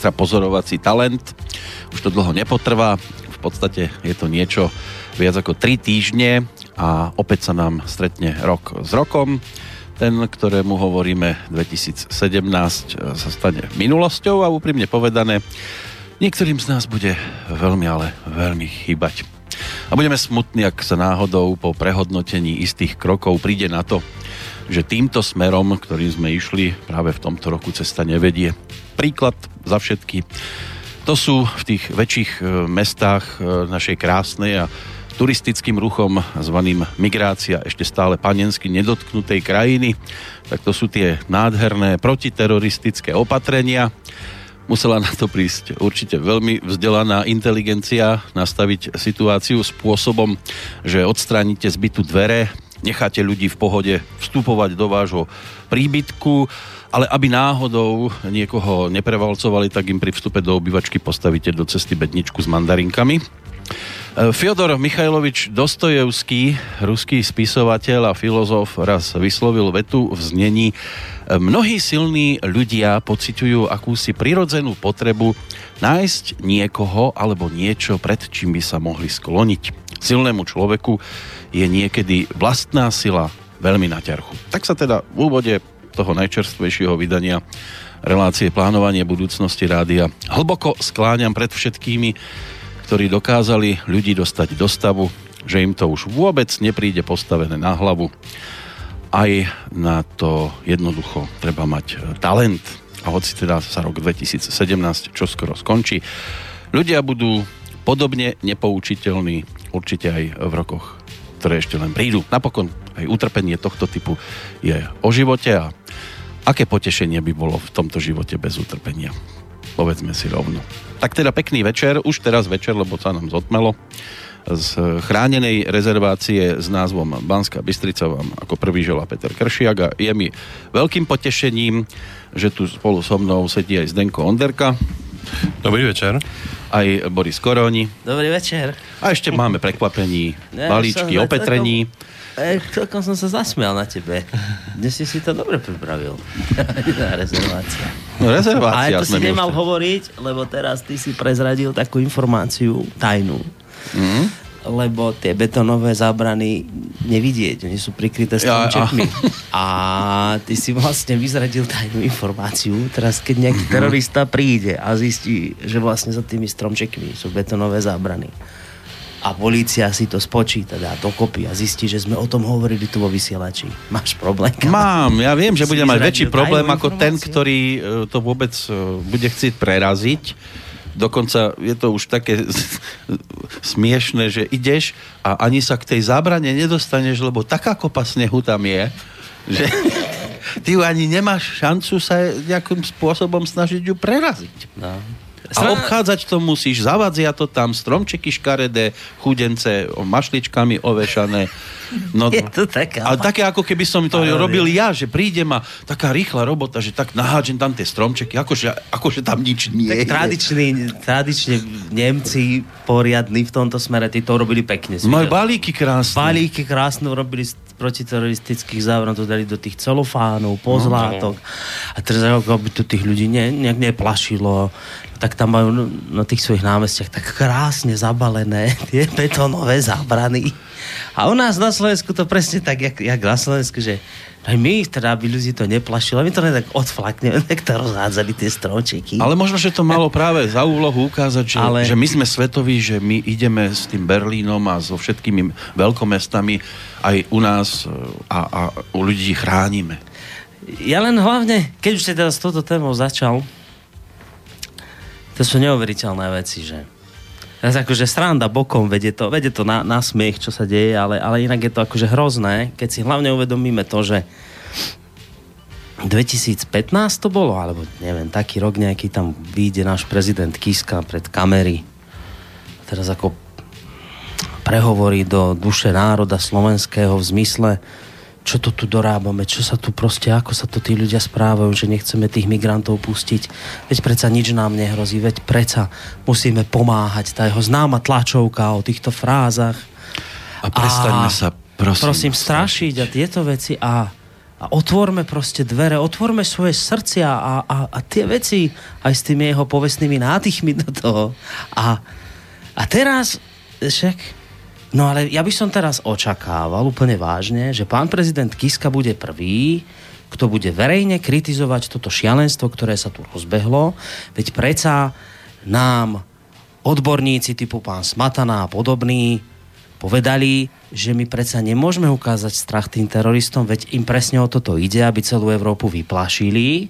extra pozorovací talent. Už to dlho nepotrvá. V podstate je to niečo viac ako 3 týždne a opäť sa nám stretne rok s rokom. Ten, ktorému hovoríme 2017, sa stane minulosťou a úprimne povedané, niektorým z nás bude veľmi, ale veľmi chýbať. A budeme smutní, ak sa náhodou po prehodnotení istých krokov príde na to, že týmto smerom, ktorým sme išli, práve v tomto roku cesta nevedie. Príklad za všetky. To sú v tých väčších e, mestách e, našej krásnej a turistickým ruchom zvaným migrácia ešte stále panensky nedotknutej krajiny, tak to sú tie nádherné protiteroristické opatrenia. Musela na to prísť určite veľmi vzdelaná inteligencia nastaviť situáciu spôsobom, že odstránite zbytu dvere, necháte ľudí v pohode vstupovať do vášho príbytku, ale aby náhodou niekoho neprevalcovali, tak im pri vstupe do obývačky postavíte do cesty bedničku s mandarinkami. E, Fyodor Michajlovič Dostojevský, ruský spisovateľ a filozof, raz vyslovil vetu v znení Mnohí silní ľudia pociťujú akúsi prirodzenú potrebu nájsť niekoho alebo niečo, pred čím by sa mohli skloniť. Silnému človeku je niekedy vlastná sila veľmi na ťarchu. Tak sa teda v úvode toho najčerstvejšieho vydania relácie plánovanie budúcnosti rádia hlboko skláňam pred všetkými, ktorí dokázali ľudí dostať do stavu, že im to už vôbec nepríde postavené na hlavu. Aj na to jednoducho treba mať talent. A hoci teda sa rok 2017 čoskoro skončí, ľudia budú podobne nepoučiteľní určite aj v rokoch ktoré ešte len prídu. Napokon aj utrpenie tohto typu je o živote a aké potešenie by bolo v tomto živote bez utrpenia. Povedzme si rovno. Tak teda pekný večer, už teraz večer, lebo sa nám zotmelo z chránenej rezervácie s názvom Banská Bystrica vám ako prvý želá Peter Kršiak a je mi veľkým potešením, že tu spolu so mnou sedí aj Zdenko Onderka. Dobrý večer aj Boris Koroni. Dobrý večer. A ešte máme prekvapení, ja, balíčky, som, opetrení. E, celkom som sa zasmial na tebe. Dnes si si to dobre pripravil. rezervácia. No, rezervácia. Ale to si nemal hovoriť, lebo teraz ty si prezradil takú informáciu tajnú. Mm lebo tie betonové zábrany nevidieť, oni sú prikryté stromčekmi. Ja, a ty si vlastne vyzradil tajnú informáciu, teraz keď nejaký mhm. terorista príde a zistí, že vlastne za tými stromčekmi sú betonové zábrany a polícia si to spočíta, dá dokopy a zistí, že sme o tom hovorili tu vo vysielači. Máš problém? Mám, ja viem, že bude mať väčší problém ako ten, ktorý e, to vôbec e, bude chcieť preraziť Dokonca je to už také smiešné, že ideš a ani sa k tej zábrane nedostaneš, lebo taká kopa snehu tam je, že ty ani nemáš šancu sa nejakým spôsobom snažiť ju preraziť. No. A obchádzať to musíš, zavadzia to tam, stromčeky škaredé, chudence, mašličkami ovešané. No, je to taká. Ale také ako keby som to ale robil ja, že prídem a taká rýchla robota, že tak nahádžem tam tie stromčeky, akože, akože tam nič nie tak je. Tradičný, tradične Nemci poriadni v tomto smere, tí to robili pekne. Majú balíky krásne. Balíky krásne robili protiteroristických závrov, to dali do tých celofánov, pozlátok. No, no. A teraz ako by to tých ľudí ne, nejak neplašilo tak tam majú na tých svojich námestiach tak krásne zabalené tie betónové zábrany. A u nás na Slovensku to presne tak, jak, jak na Slovensku, že aj my, teda by ľudí to neplašilo, my to len tak odflakneme, tak to rozhádzali tie stromčeky. Ale možno, že to malo práve za úlohu ukázať, že, Ale... že my sme svetoví, že my ideme s tým Berlínom a so všetkými veľkomestami aj u nás a, a u ľudí chránime. Ja len hlavne, keď už ste teda s touto témou začal, to sú neuveriteľné veci, že akože sranda bokom, vedie to, vedie to na, na smiech, čo sa deje, ale, ale inak je to akože hrozné, keď si hlavne uvedomíme to, že 2015 to bolo, alebo neviem, taký rok nejaký tam vyjde náš prezident Kiska pred kamery. Teraz ako prehovorí do duše národa slovenského v zmysle, čo to tu dorábame, čo sa tu proste, ako sa tu tí ľudia správajú, že nechceme tých migrantov pustiť. Veď predsa nič nám nehrozí, veď predsa musíme pomáhať. Tá jeho známa tlačovka o týchto frázach. A prestaňme a, sa, prosím, prosím strašiť a tieto veci a a otvorme proste dvere, otvorme svoje srdcia a, a, a tie veci aj s tými jeho povestnými nádychmi do toho. A, a teraz, však, no ale ja by som teraz očakával úplne vážne, že pán prezident Kiska bude prvý, kto bude verejne kritizovať toto šialenstvo, ktoré sa tu rozbehlo, veď predsa nám odborníci typu pán Smatana a podobní povedali, že my predsa nemôžeme ukázať strach tým teroristom, veď im presne o toto ide, aby celú Európu vyplašili.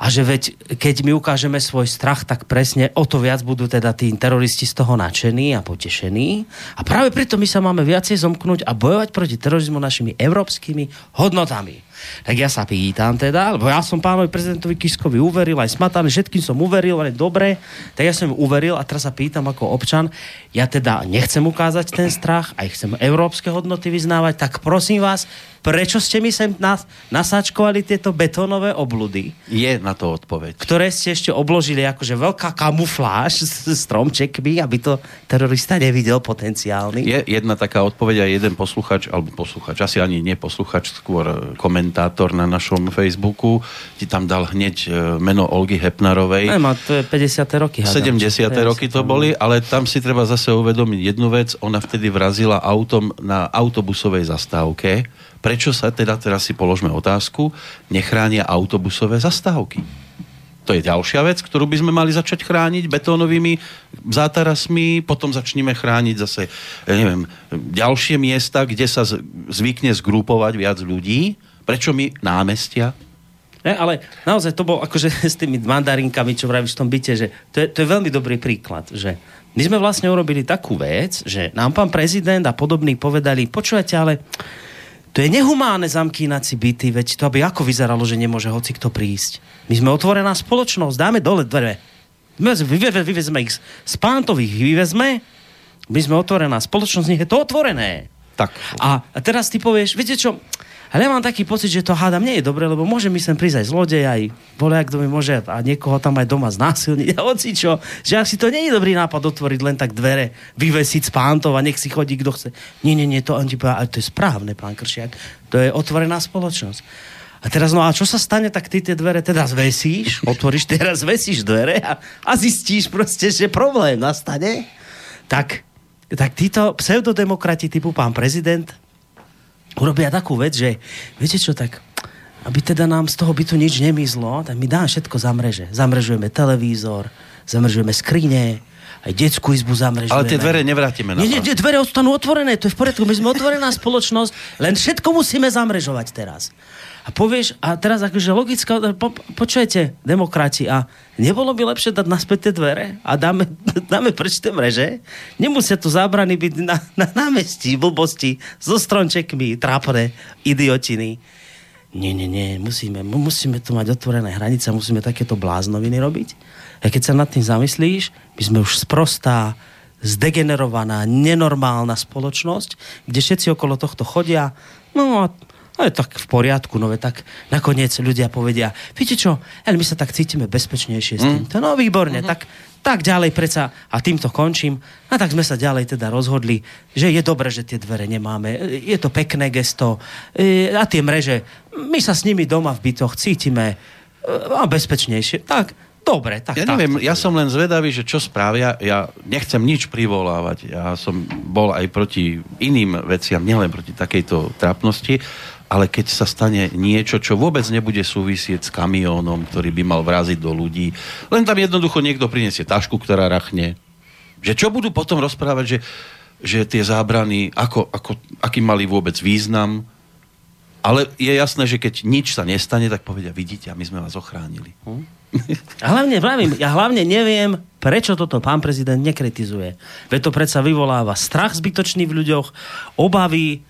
A že veď, keď my ukážeme svoj strach, tak presne o to viac budú teda tí teroristi z toho nadšení a potešení. A práve preto my sa máme viacej zomknúť a bojovať proti terorizmu našimi európskymi hodnotami. Tak ja sa pýtam teda, lebo ja som pánovi prezidentovi Kiskovi uveril, aj Smatan, všetkým som uveril, ale dobre, tak ja som im uveril a teraz sa pýtam ako občan, ja teda nechcem ukázať ten strach, aj chcem európske hodnoty vyznávať, tak prosím vás, prečo ste mi sem nas, nasáčkovali tieto betónové obludy? Je na to odpoveď. Ktoré ste ešte obložili akože veľká kamufláž s stromčekmi, aby to terorista nevidel potenciálny. Je jedna taká odpoveď a jeden posluchač, alebo posluchač, asi ani nie posluchač, skôr komentátor na našom Facebooku, ti tam dal hneď e, meno Olgy Hepnarovej. Aj, má, to je 50. roky. 70. roky to boli, ale tam si treba zase uvedomiť jednu vec. Ona vtedy vrazila autom na autobusovej zastávke prečo sa teda, teraz si položme otázku, nechránia autobusové zastávky? To je ďalšia vec, ktorú by sme mali začať chrániť betónovými zátarasmi, potom začneme chrániť zase, ja neviem, ďalšie miesta, kde sa zvykne zgrupovať viac ľudí. Prečo my námestia? Ne, ale naozaj to bol akože s tými mandarinkami, čo vravíš v tom byte, že to je, to je veľmi dobrý príklad, že my sme vlastne urobili takú vec, že nám pán prezident a podobní povedali, počujete, ale to je nehumánne zamkínať si byty, veď to aby ako vyzeralo, že nemôže hoci kto prísť. My sme otvorená spoločnosť, dáme dole dvere. Vyvezme, vyvezme ich z pántových, vyvezme, my sme otvorená spoločnosť, nech je to otvorené. Tak. A, a teraz ty povieš, viete čo, ale ja mám taký pocit, že to hádam nie je dobre, lebo môže mi sem prísť aj zlodej, aj ak kto mi môže a niekoho tam aj doma znásilniť a hoci čo. Že asi to nie je dobrý nápad otvoriť len tak dvere, vyvesiť z pántov a nech si chodí kto chce. Nie, nie, nie, to, ale to je správne, pán Kršiak. To je otvorená spoločnosť. A teraz, no a čo sa stane, tak ty tie dvere teda zvesíš, otvoríš, teraz vesíš dvere a, a zistíš proste, že problém nastane. Tak, tak títo pseudodemokrati typu pán prezident urobia takú vec, že viete čo, tak aby teda nám z toho bytu nič nemizlo, tak my dá všetko zamreže. Zamrežujeme televízor, zamrežujeme skrine, aj detskú izbu zamrežujeme. Ale tie dvere nevrátime na Nie, nie, dvere ostanú otvorené, to je v poriadku, my sme otvorená spoločnosť, len všetko musíme zamrežovať teraz. A povieš, a teraz akože logická, po, počujete, demokrati, a nebolo by lepšie dať naspäť tie dvere a dáme, dáme preč tie mreže? Nemusia tu zábrany byť na, na námestí, blbosti, so strončekmi, trápne, idiotiny. Nie, nie, nie, musíme, musíme tu mať otvorené hranice, musíme takéto bláznoviny robiť. A keď sa nad tým zamyslíš, my sme už sprostá, zdegenerovaná, nenormálna spoločnosť, kde všetci okolo tohto chodia, no a No je tak v poriadku, no tak nakoniec ľudia povedia, viete čo, ale my sa tak cítime bezpečnejšie s mm. týmto. No výborne, mm-hmm. tak, tak ďalej preca, a týmto končím. A tak sme sa ďalej teda rozhodli, že je dobré, že tie dvere nemáme. Je to pekné gesto. E, a tie mreže, my sa s nimi doma v bytoch cítime e, bezpečnejšie. Tak, Dobre, tak Ja neviem, ja som len zvedavý, že čo spravia. Ja nechcem nič privolávať. Ja som bol aj proti iným veciam, nielen proti takejto trápnosti, ale keď sa stane niečo, čo vôbec nebude súvisieť s kamiónom, ktorý by mal vraziť do ľudí, len tam jednoducho niekto prinesie tašku, ktorá rachne. Že čo budú potom rozprávať, že, že tie zábrany, ako, ako, aký mali vôbec význam, ale je jasné, že keď nič sa nestane, tak povedia, vidíte, a my sme vás ochránili. Hm? Hlavne, vravím, ja hlavne neviem, prečo toto pán prezident nekritizuje. Veď to predsa vyvoláva strach zbytočný v ľuďoch, obavy,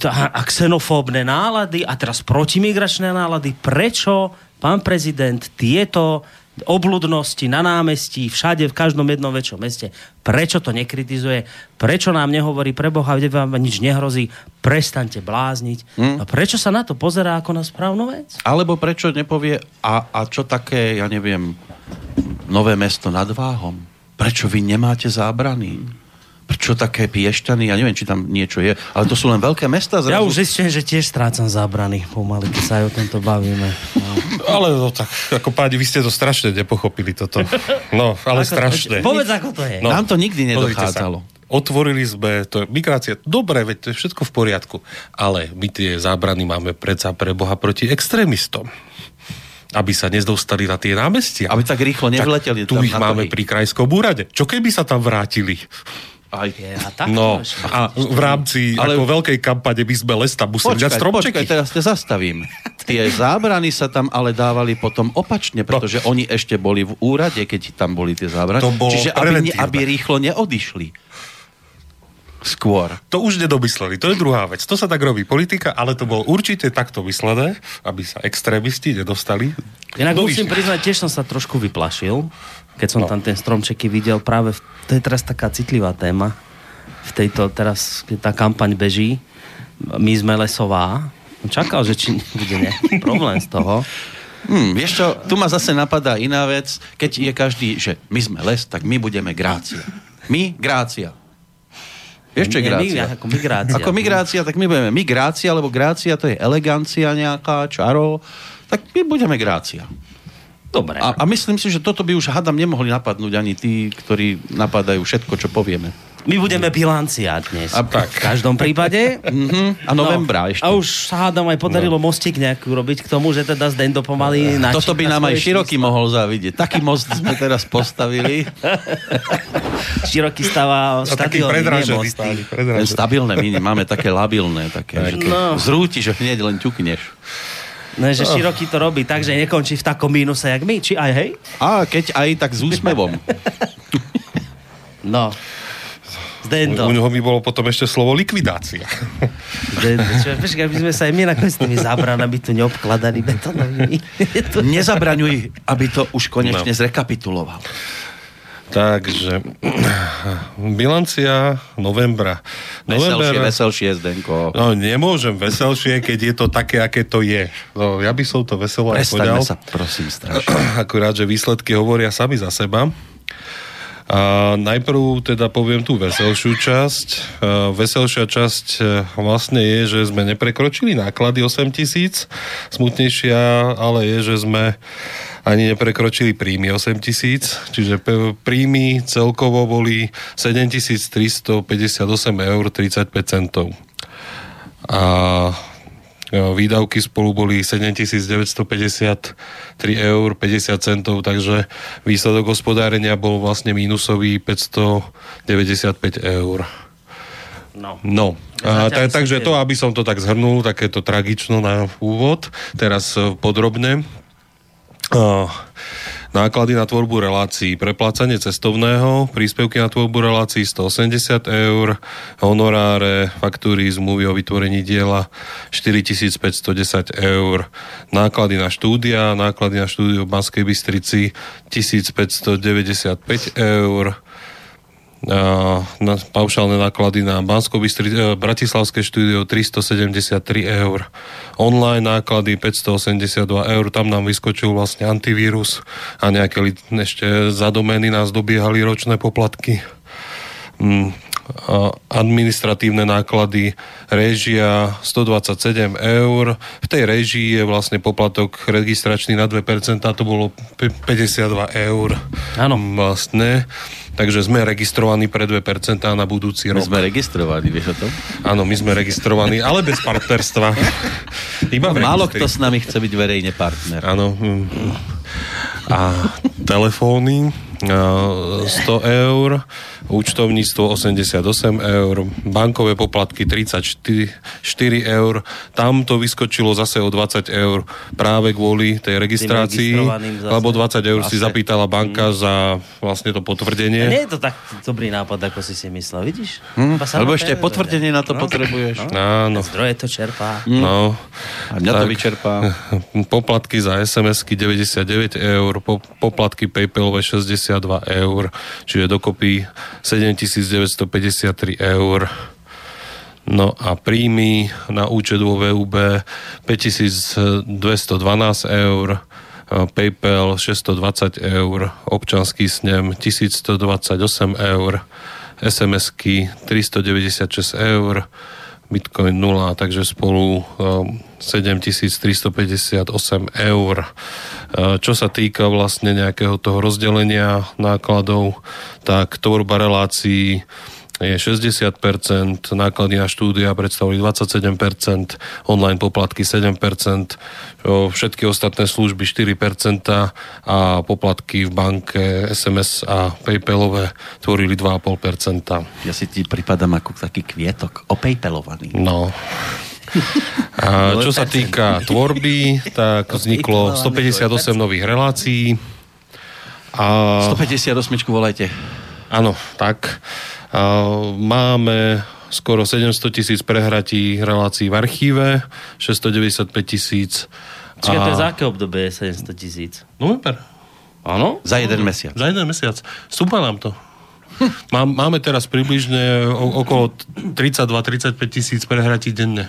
to, a, a xenofóbne nálady a teraz protimigračné nálady. Prečo pán prezident tieto obludnosti na námestí, všade, v každom jednom väčšom meste. Prečo to nekritizuje? Prečo nám nehovorí pre Boha, kde vám nič nehrozí? Prestaňte blázniť. Hmm. A prečo sa na to pozerá ako na správnu vec? Alebo prečo nepovie, a, a čo také, ja neviem, nové mesto nad Váhom? Prečo vy nemáte zábrany? Prečo také piešťany? Ja neviem, či tam niečo je. Ale to sú len veľké mesta. Zrazu. Ja už ešte, že tiež strácam zábrany pomaly, keď sa aj o tomto bavíme. No. Ale no tak, ako pádi, vy ste to strašne nepochopili toto. No, ale ako, strašne. Povedz, ako to je. No, Nám to nikdy nedochádzalo. Otvorili sme, to je migrácia, dobre, veď to je všetko v poriadku, ale my tie zábrany máme predsa pre Boha proti extrémistom aby sa nezdostali na tie námestia. Aby tak rýchlo nevyleteli. Tu ich máme pri krajskom úrade. Čo keby sa tam vrátili? Aj. Je, a tak no, a v rámci ale... ako veľkej kampane by sme les tam museli počkaj, dať stromčeky. Počkaj, teraz te zastavím. Tie zábrany sa tam ale dávali potom opačne, pretože no. oni ešte boli v úrade, keď tam boli tie zábrany. To Čiže aby, aby rýchlo neodišli skôr. To už nedomysleli, to je druhá vec. To sa tak robí politika, ale to bol určite takto myslené, aby sa extrémisti nedostali. Inak musím priznať, tiež som sa trošku vyplašil, keď som no. tam ten stromčeky videl práve, v, to je teraz taká citlivá téma, v tejto, teraz, keď tá kampaň beží, my sme lesová, čakal, že či bude nejaký problém z toho. Hmm, vieš čo, tu ma zase napadá iná vec, keď je každý, že my sme les, tak my budeme grácia. My, grácia. Ešte Nie, grácia. My, ako migrácia. Ako migrácia, tak my budeme migrácia, lebo grácia to je elegancia nejaká, čaro. Tak my budeme grácia. Dobre. A, a myslím si, že toto by už hadam nemohli napadnúť ani tí, ktorí napadajú všetko, čo povieme. My budeme bilancia dnes. A tak. V každom prípade. mm-hmm. A novembra no. ešte. A už sa hádam aj podarilo no. mostík nejakú robiť k tomu, že teda Zdendo pomaly... No. Toto by nám aj Široký číslo. mohol zavidieť. Taký most sme teraz postavili. široký stáva no, stabilný, nie Ten stabilné, my máme také labilné. Také, tak. že no. zrúti, že hneď len ťukneš. No, že široký to robí tak, že nekončí v takom mínuse, jak my, či aj hej? A keď aj, tak s úsmevom. no. Zdendo. U, u neho by bolo potom ešte slovo likvidácia. Zdendo. Čo, aby sme sa aj my nakoniec tými zábranami tu neobkladali betonovými. Nezabraňuj, aby to už konečne no. zrekapituloval. Takže bilancia novembra. November, veselšie, veselšie, Zdenko. No, nemôžem veselšie, keď je to také, aké to je. No, ja by som to veselo aj povedal. sa, prosím, strašne. Akurát, že výsledky hovoria sami za seba. A najprv teda poviem tú veselšiu časť. A veselšia časť e, vlastne je, že sme neprekročili náklady 8 tisíc. Smutnejšia ale je, že sme ani neprekročili príjmy 8 tisíc, čiže príjmy celkovo boli 7358 eur 35 centov. A výdavky spolu boli 7953 eur 50 centov, takže výsledok hospodárenia bol vlastne mínusový 595 eur. No. no. A, tak, takže to, aby som to tak zhrnul, takéto tragično na úvod, teraz e, podrobne. Náklady na tvorbu relácií, preplácanie cestovného, príspevky na tvorbu relácií 180 eur, honoráre, faktúry, zmluvy o vytvorení diela 4510 eur, náklady na štúdia, náklady na štúdiu v Banskej Bystrici 1595 eur, na paušálne náklady na Bansko e, Bratislavské štúdio 373 eur. Online náklady 582 eur. Tam nám vyskočil vlastne antivírus a nejaké ešte za domény nás dobiehali ročné poplatky. Mm, administratívne náklady, réžia 127 eur. V tej réžii je vlastne poplatok registračný na 2%, to bolo 52 eur. Áno. Vlastne. Takže sme registrovaní pre 2% na budúci rok. My sme registrovaní, vieš o tom? Áno, my sme registrovaní, ale bez partnerstva. Iba no, málo kto s nami chce byť verejne partner. Áno. A telefóny 100 eur, účtovníctvo 88 eur, bankové poplatky 34 4 eur. Tam to vyskočilo zase o 20 eur práve kvôli tej registrácii, lebo 20 eur zase. si zapýtala banka mm. za vlastne to potvrdenie. A nie je to tak dobrý nápad, ako si si myslel, vidíš? Hm, lebo ešte potvrdenie na to no. potrebuješ. No. Áno. Zdroje to čerpá. Mm. No. A mňa tak, to vyčerpá. Poplatky za SMS-ky 99 eur, poplatky PayPalové 62 eur, čiže dokopy 7953 eur. No a príjmy na účet vo VUB 5212 eur, PayPal 620 eur, občanský snem 1128 eur, SMS-ky 396 eur, Bitcoin 0, takže spolu 7358 eur. Čo sa týka vlastne nejakého toho rozdelenia nákladov, tak tvorba relácií je 60%, náklady na štúdia predstavujú 27%, online poplatky 7%, všetky ostatné služby 4% a poplatky v banke SMS a PayPalové tvorili 2,5%. Ja si ti pripadám ako taký kvietok, opejpelovaný. No. A čo sa týka tvorby, tak vzniklo 158 nových relácií. A... 158 volajte. Áno, tak. Máme skoro 700 tisíc prehratí relácií v archíve, 695 tisíc. Čiže a... to je za aké obdobie 700 tisíc? November. Áno? Za jeden mesiac. Za jeden mesiac. Stúpa nám to. Máme teraz približne okolo 32-35 tisíc prehratí denne.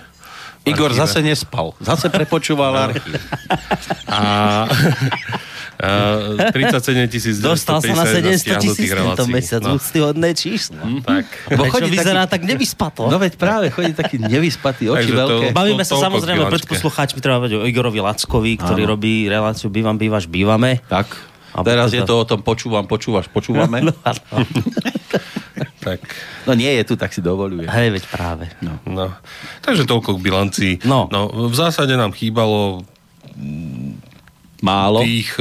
Igor zase nespal. Zase prepočúval archív. A 37 tisíc Dostal sa na 700 tisíc tento mesiac, no. úctyhodné číslo. Mm, tak. Bo chodí vyzerá taký, tak nevyspato. No veď práve, chodí taký nevyspatý, oči veľké. To, Bavíme to, sa samozrejme pred poslucháčmi, treba vedieť o Igorovi Lackovi, ktorý Áno. robí reláciu Bývam, bývaš, bývame. Tak. A Teraz je to o tom počúvam, počúvaš, počúvame. No, no, no. tak. No nie je tu, tak si dovoluje. Hej, veď práve. No. No. Takže toľko k bilancii. No. no. V zásade nám chýbalo Málo. Tých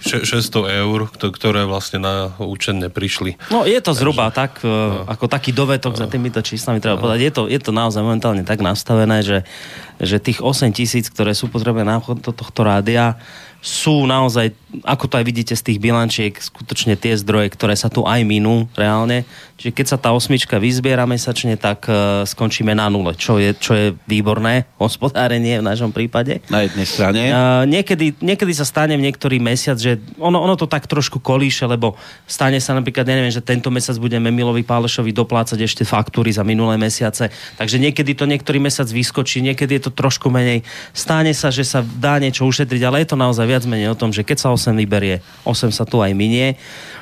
600 eh, eur, ktoré vlastne na účet neprišli. No je to zhruba Takže, tak, no. ako taký dovetok no. za týmito číslami treba no. povedať. Je to, je to naozaj momentálne tak nastavené, že, že tých 8 tisíc, ktoré sú potrebné na chod tohto rádia, sú naozaj, ako to aj vidíte z tých bilančiek, skutočne tie zdroje, ktoré sa tu aj minú reálne. Čiže keď sa tá osmička vyzbiera mesačne, tak uh, skončíme na nule, čo je, čo je výborné hospodárenie v našom prípade. Na jednej strane. Uh, niekedy, niekedy sa stane v niektorý mesiac, že ono, ono to tak trošku kolíše, lebo stane sa napríklad, ja neviem, že tento mesiac budeme Milovi Pálešovi doplácať ešte faktúry za minulé mesiace, takže niekedy to niektorý mesiac vyskočí, niekedy je to trošku menej. Stane sa, že sa dá niečo ušetriť, ale je to naozaj viac menej o tom, že keď sa 8 vyberie, 8 sa tu aj minie.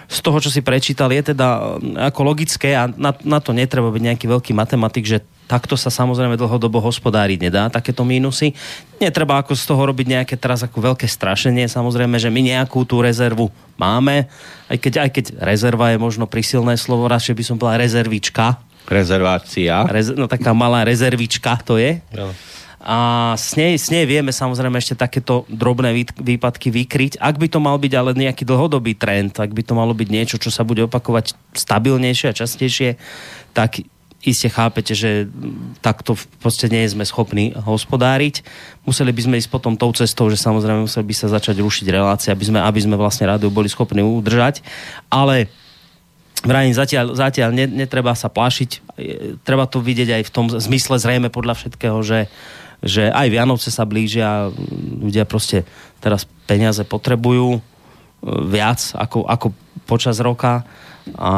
Z toho, čo si prečítal, je teda mm, ako logické a na, na to netreba byť nejaký veľký matematik, že takto sa samozrejme dlhodobo hospodáriť nedá, takéto mínusy. Netreba ako z toho robiť nejaké teraz ako veľké strašenie, samozrejme, že my nejakú tú rezervu máme, aj keď, aj keď rezerva je možno prisilné slovo, radšej by som povedal rezervička. Rezervácia. Rez, no taká malá rezervička to je. Ja a s nej, s nej vieme samozrejme ešte takéto drobné výpadky vykryť. Ak by to mal byť ale nejaký dlhodobý trend, ak by to malo byť niečo, čo sa bude opakovať stabilnejšie a častejšie, tak iste chápete, že takto v podstate nie sme schopní hospodáriť. Museli by sme ísť potom tou cestou, že samozrejme museli by sa začať rušiť relácie, aby sme, aby sme vlastne rádiu boli schopní udržať. Ale Vrajím, zatiaľ, zatiaľ netreba sa plašiť. Treba to vidieť aj v tom zmysle zrejme podľa všetkého, že že aj Vianoce sa blížia, ľudia proste teraz peniaze potrebujú e, viac ako, ako počas roka. A,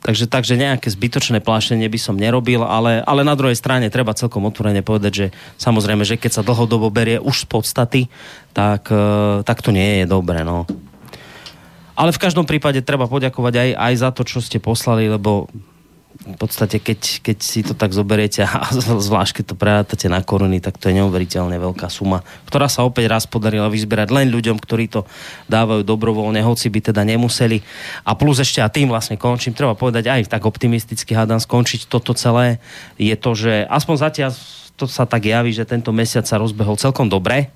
takže, takže nejaké zbytočné plášenie by som nerobil, ale, ale na druhej strane treba celkom otvorene povedať, že samozrejme, že keď sa dlhodobo berie už z podstaty, tak, e, tak to nie je dobré. No. Ale v každom prípade treba poďakovať aj, aj za to, čo ste poslali, lebo v podstate, keď, keď si to tak zoberiete a zvlášť keď to prerátate na koruny, tak to je neuveriteľne veľká suma, ktorá sa opäť raz podarila vyzbierať len ľuďom, ktorí to dávajú dobrovoľne, hoci by teda nemuseli. A plus ešte, a tým vlastne končím, treba povedať aj tak optimisticky hádam skončiť toto celé, je to, že aspoň zatiaľ to sa tak javí, že tento mesiac sa rozbehol celkom dobre,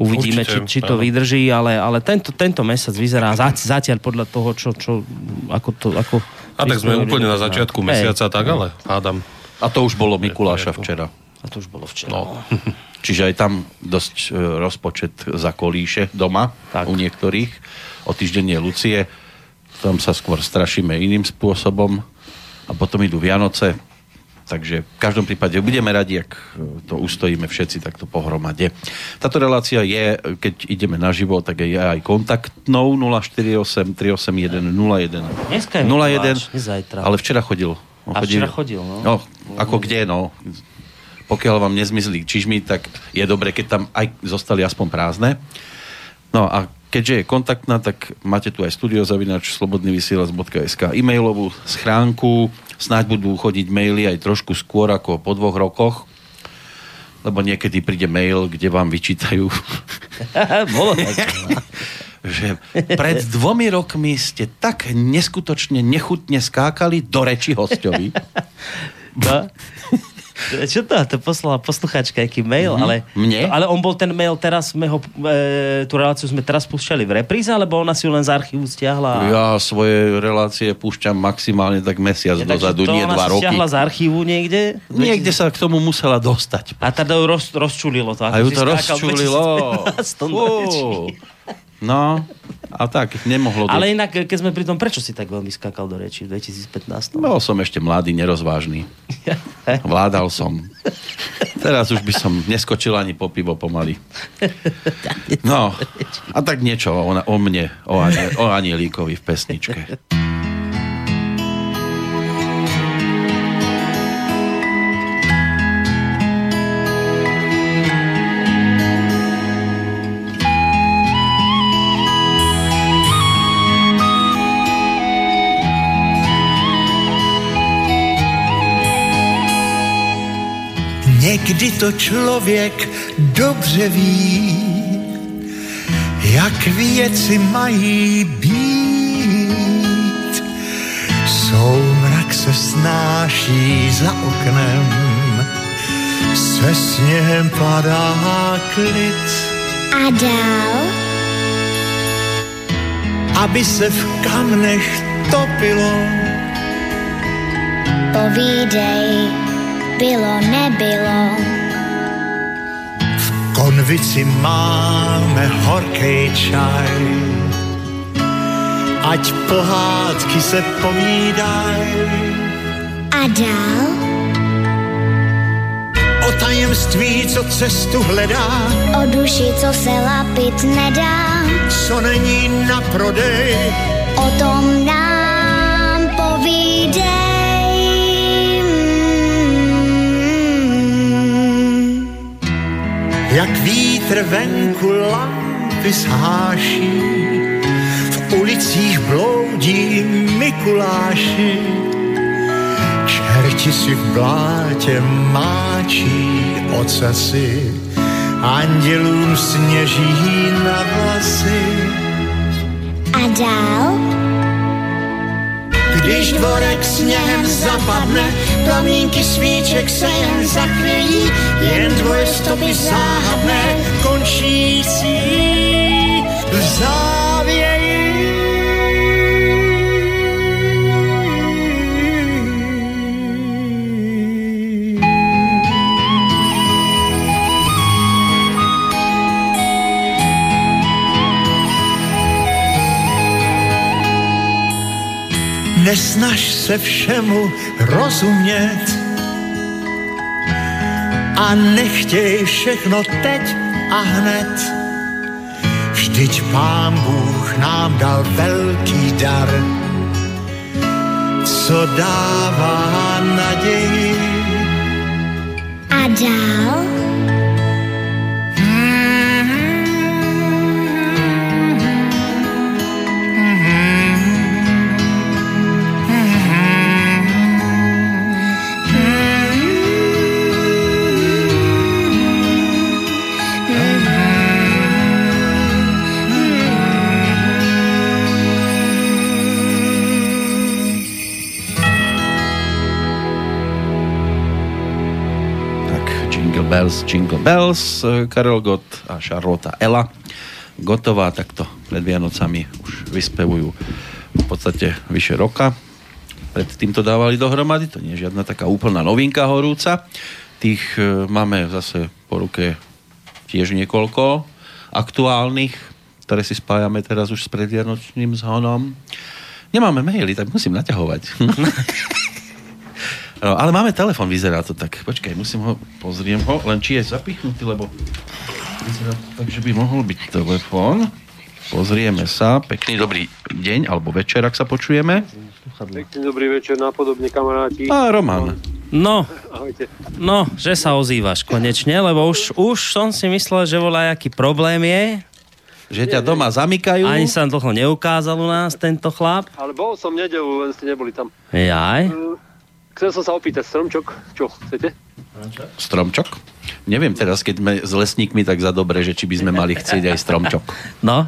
Uvidíme, Určite, či, či to áno. vydrží, ale, ale tento, tento mesiac vyzerá zatiaľ podľa toho, čo, čo ako to... Ako a tak sme úplne na začiatku no. mesiaca, tak ale hádam. A to už bolo Mikuláša včera. A to už bolo včera. No. Čiže aj tam dosť e, rozpočet za kolíše doma tak. u niektorých. O týždeň je Lucie. Tam sa skôr strašíme iným spôsobom. A potom idú Vianoce Takže v každom prípade budeme radi, ak to ustojíme všetci takto pohromade. Táto relácia je, keď ideme na živo, tak je aj kontaktnou 048 381 01 Dneska je 01, zajtra. ale včera chodil. On A chodil, včera chodil, no. no. Ako kde, no. Pokiaľ vám nezmizli čižmy, tak je dobre, keď tam aj zostali aspoň prázdne. No a keďže je kontaktná, tak máte tu aj studiozavinač slobodnyvysielac.sk e-mailovú schránku. Snáď budú chodiť maily aj trošku skôr ako po dvoch rokoch, lebo niekedy príde mail, kde vám vyčítajú že pred dvomi rokmi ste tak neskutočne nechutne skákali do reči hostovi. No. Čo to? To poslala posluchačka aký mail, mm-hmm. ale, Mne? ale on bol ten mail, teraz sme ho, e, tú reláciu sme teraz púšťali v repríze, alebo ona si ju len z archívu stiahla? Ja svoje relácie púšťam maximálne tak mesiac ja, dozadu, nie dva roky. stiahla z archívu niekde? Niekde sa k tomu musela dostať. A teda roz, rozčulilo to. A ju to rozčulilo. No, a tak, nemohlo... Ale inak, keď sme pri tom, prečo si tak veľmi skakal do reči v 2015? Bol som ešte mladý, nerozvážny. Vládal som. Teraz už by som neskočil ani po pivo pomaly. No, a tak niečo o, o mne, o, anie, o Anielíkovi v pesničke. Někdy to člověk dobře ví, jak věci mají být. Soumrak se snáší za oknem, se sněhem padá klid. A dál? Aby se v kamnech topilo. Povídej, bylo, nebylo. Konvici máme horký čaj, ať pohádky se povídaj. A dál? O tajemství, co cestu hledá. O duši, co se lapit nedá. Co není na prodej. O tom nám jak vítr venku lampy sháší, v ulicích bloudí Mikuláši. Čerti si v blátě máčí ocasy, andělům sněží na vlasy. A dál? Když dvorek sněhem zapadne, plamínky svíček se jen zachvějí, jen dvoje stopy záhadné, končící v závěji. Nesnaž se všemu rozumět a nechtěj všechno teď a hned. Vždyť Pán Bůh nám dal velký dar, co dává naději. A dál? Bells, Jingle Bells, Karel Gott a Charlotte Ella. Gotová takto pred Vianocami už vyspevujú v podstate vyše roka. Pred týmto dávali dohromady, to nie je žiadna taká úplná novinka horúca. Tých e, máme zase po ruke tiež niekoľko aktuálnych, ktoré si spájame teraz už s predvianočným zhonom. Nemáme maily, tak musím naťahovať. No, ale máme telefon, vyzerá to tak. Počkaj, musím ho, pozriem ho, len či je zapichnutý, lebo vyzerá to tak, že by mohol byť telefon. Pozrieme sa. Pekný dobrý deň, alebo večer, ak sa počujeme. Pekný dobrý večer, napodobne kamaráti. A Roman. No, no, že sa ozývaš konečne, lebo už, už som si myslel, že volá aký problém je. Že ťa doma zamykajú? Ani sa dlho neukázal u nás tento chlap. Ale bol som nedelu, len ste neboli tam. Jaj. Uh, Chcel som sa opýtať, stromčok, čo chcete? Stromčok? Neviem teraz, keď sme s lesníkmi tak za dobre, že či by sme mali chcieť aj stromčok. No,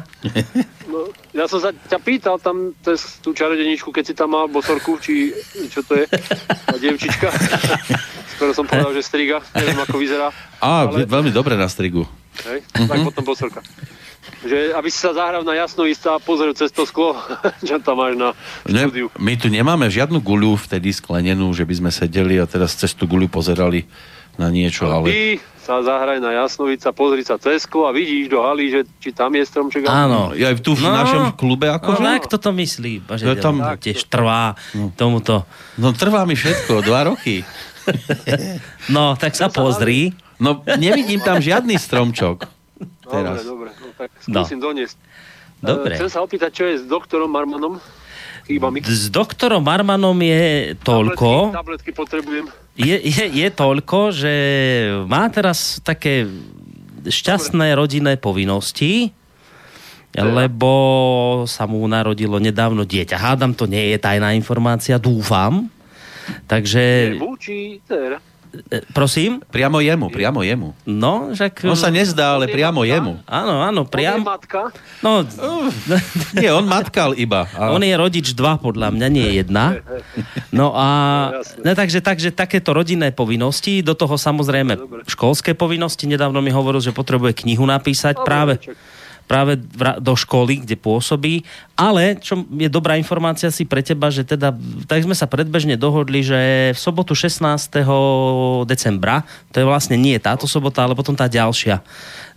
No, ja som sa ťa pýtal tam cez tú čarodeničku, keď si tam mal bosorku, či čo to je, tá dievčička. Skoro som povedal, že striga, neviem ako vyzerá. Á, Ale- veľmi dobre na strigu. Hej? Tak potom bosorka. Že aby si sa zahral na jasno ísť a pozrel cez to sklo, čo tam máš na Ne, štúdiu. my tu nemáme žiadnu guľu vtedy sklenenú, že by sme sedeli a teraz cez tú guľu pozerali na niečo, ale... Ty sa zahraj na jasnovica, pozri sa cez sklo a vidíš do haly, že či tam je stromček. áno. Je aj tu v No. našom klube No, akože? tak toto myslí. Bože, No, tam- tam tiež trvá tomuto. No trvá mi všetko, dva roky. No, tak sa pozri. No nevidím tam žiadny stromčok. Teraz. Dobre, dobre, no, tak No. skúsim doniesť. Dobre. Eh, Chcem sa opýtať, čo je s doktorom Marmanom? Chýba mi. S doktorom Marmanom je Tabletky, toľko, tabletky potrebujem. je, je, je toľko, že má teraz také šťastné rodinné povinnosti, lebo sa mu narodilo nedávno dieťa. Hádam, to nie je tajná informácia, dúfam. Takže, Mu či dcera? E, prosím, Priamo jemu, priamo jemu. no, však... On sa nezdá, ale priamo matka? jemu. Áno, áno, On je matka? No, Nie, on matkal iba. A... on je rodič dva, podľa mňa, nie jedna. No a No, takže, takže takéto rodinné povinnosti, do toho samozrejme školské povinnosti. Nedávno mi hovoril, že potrebuje knihu napísať práve. Práve do školy, kde pôsobí. Ale, čo je dobrá informácia si pre teba, že teda, tak sme sa predbežne dohodli, že v sobotu 16. decembra, to je vlastne nie táto sobota, ale potom tá ďalšia.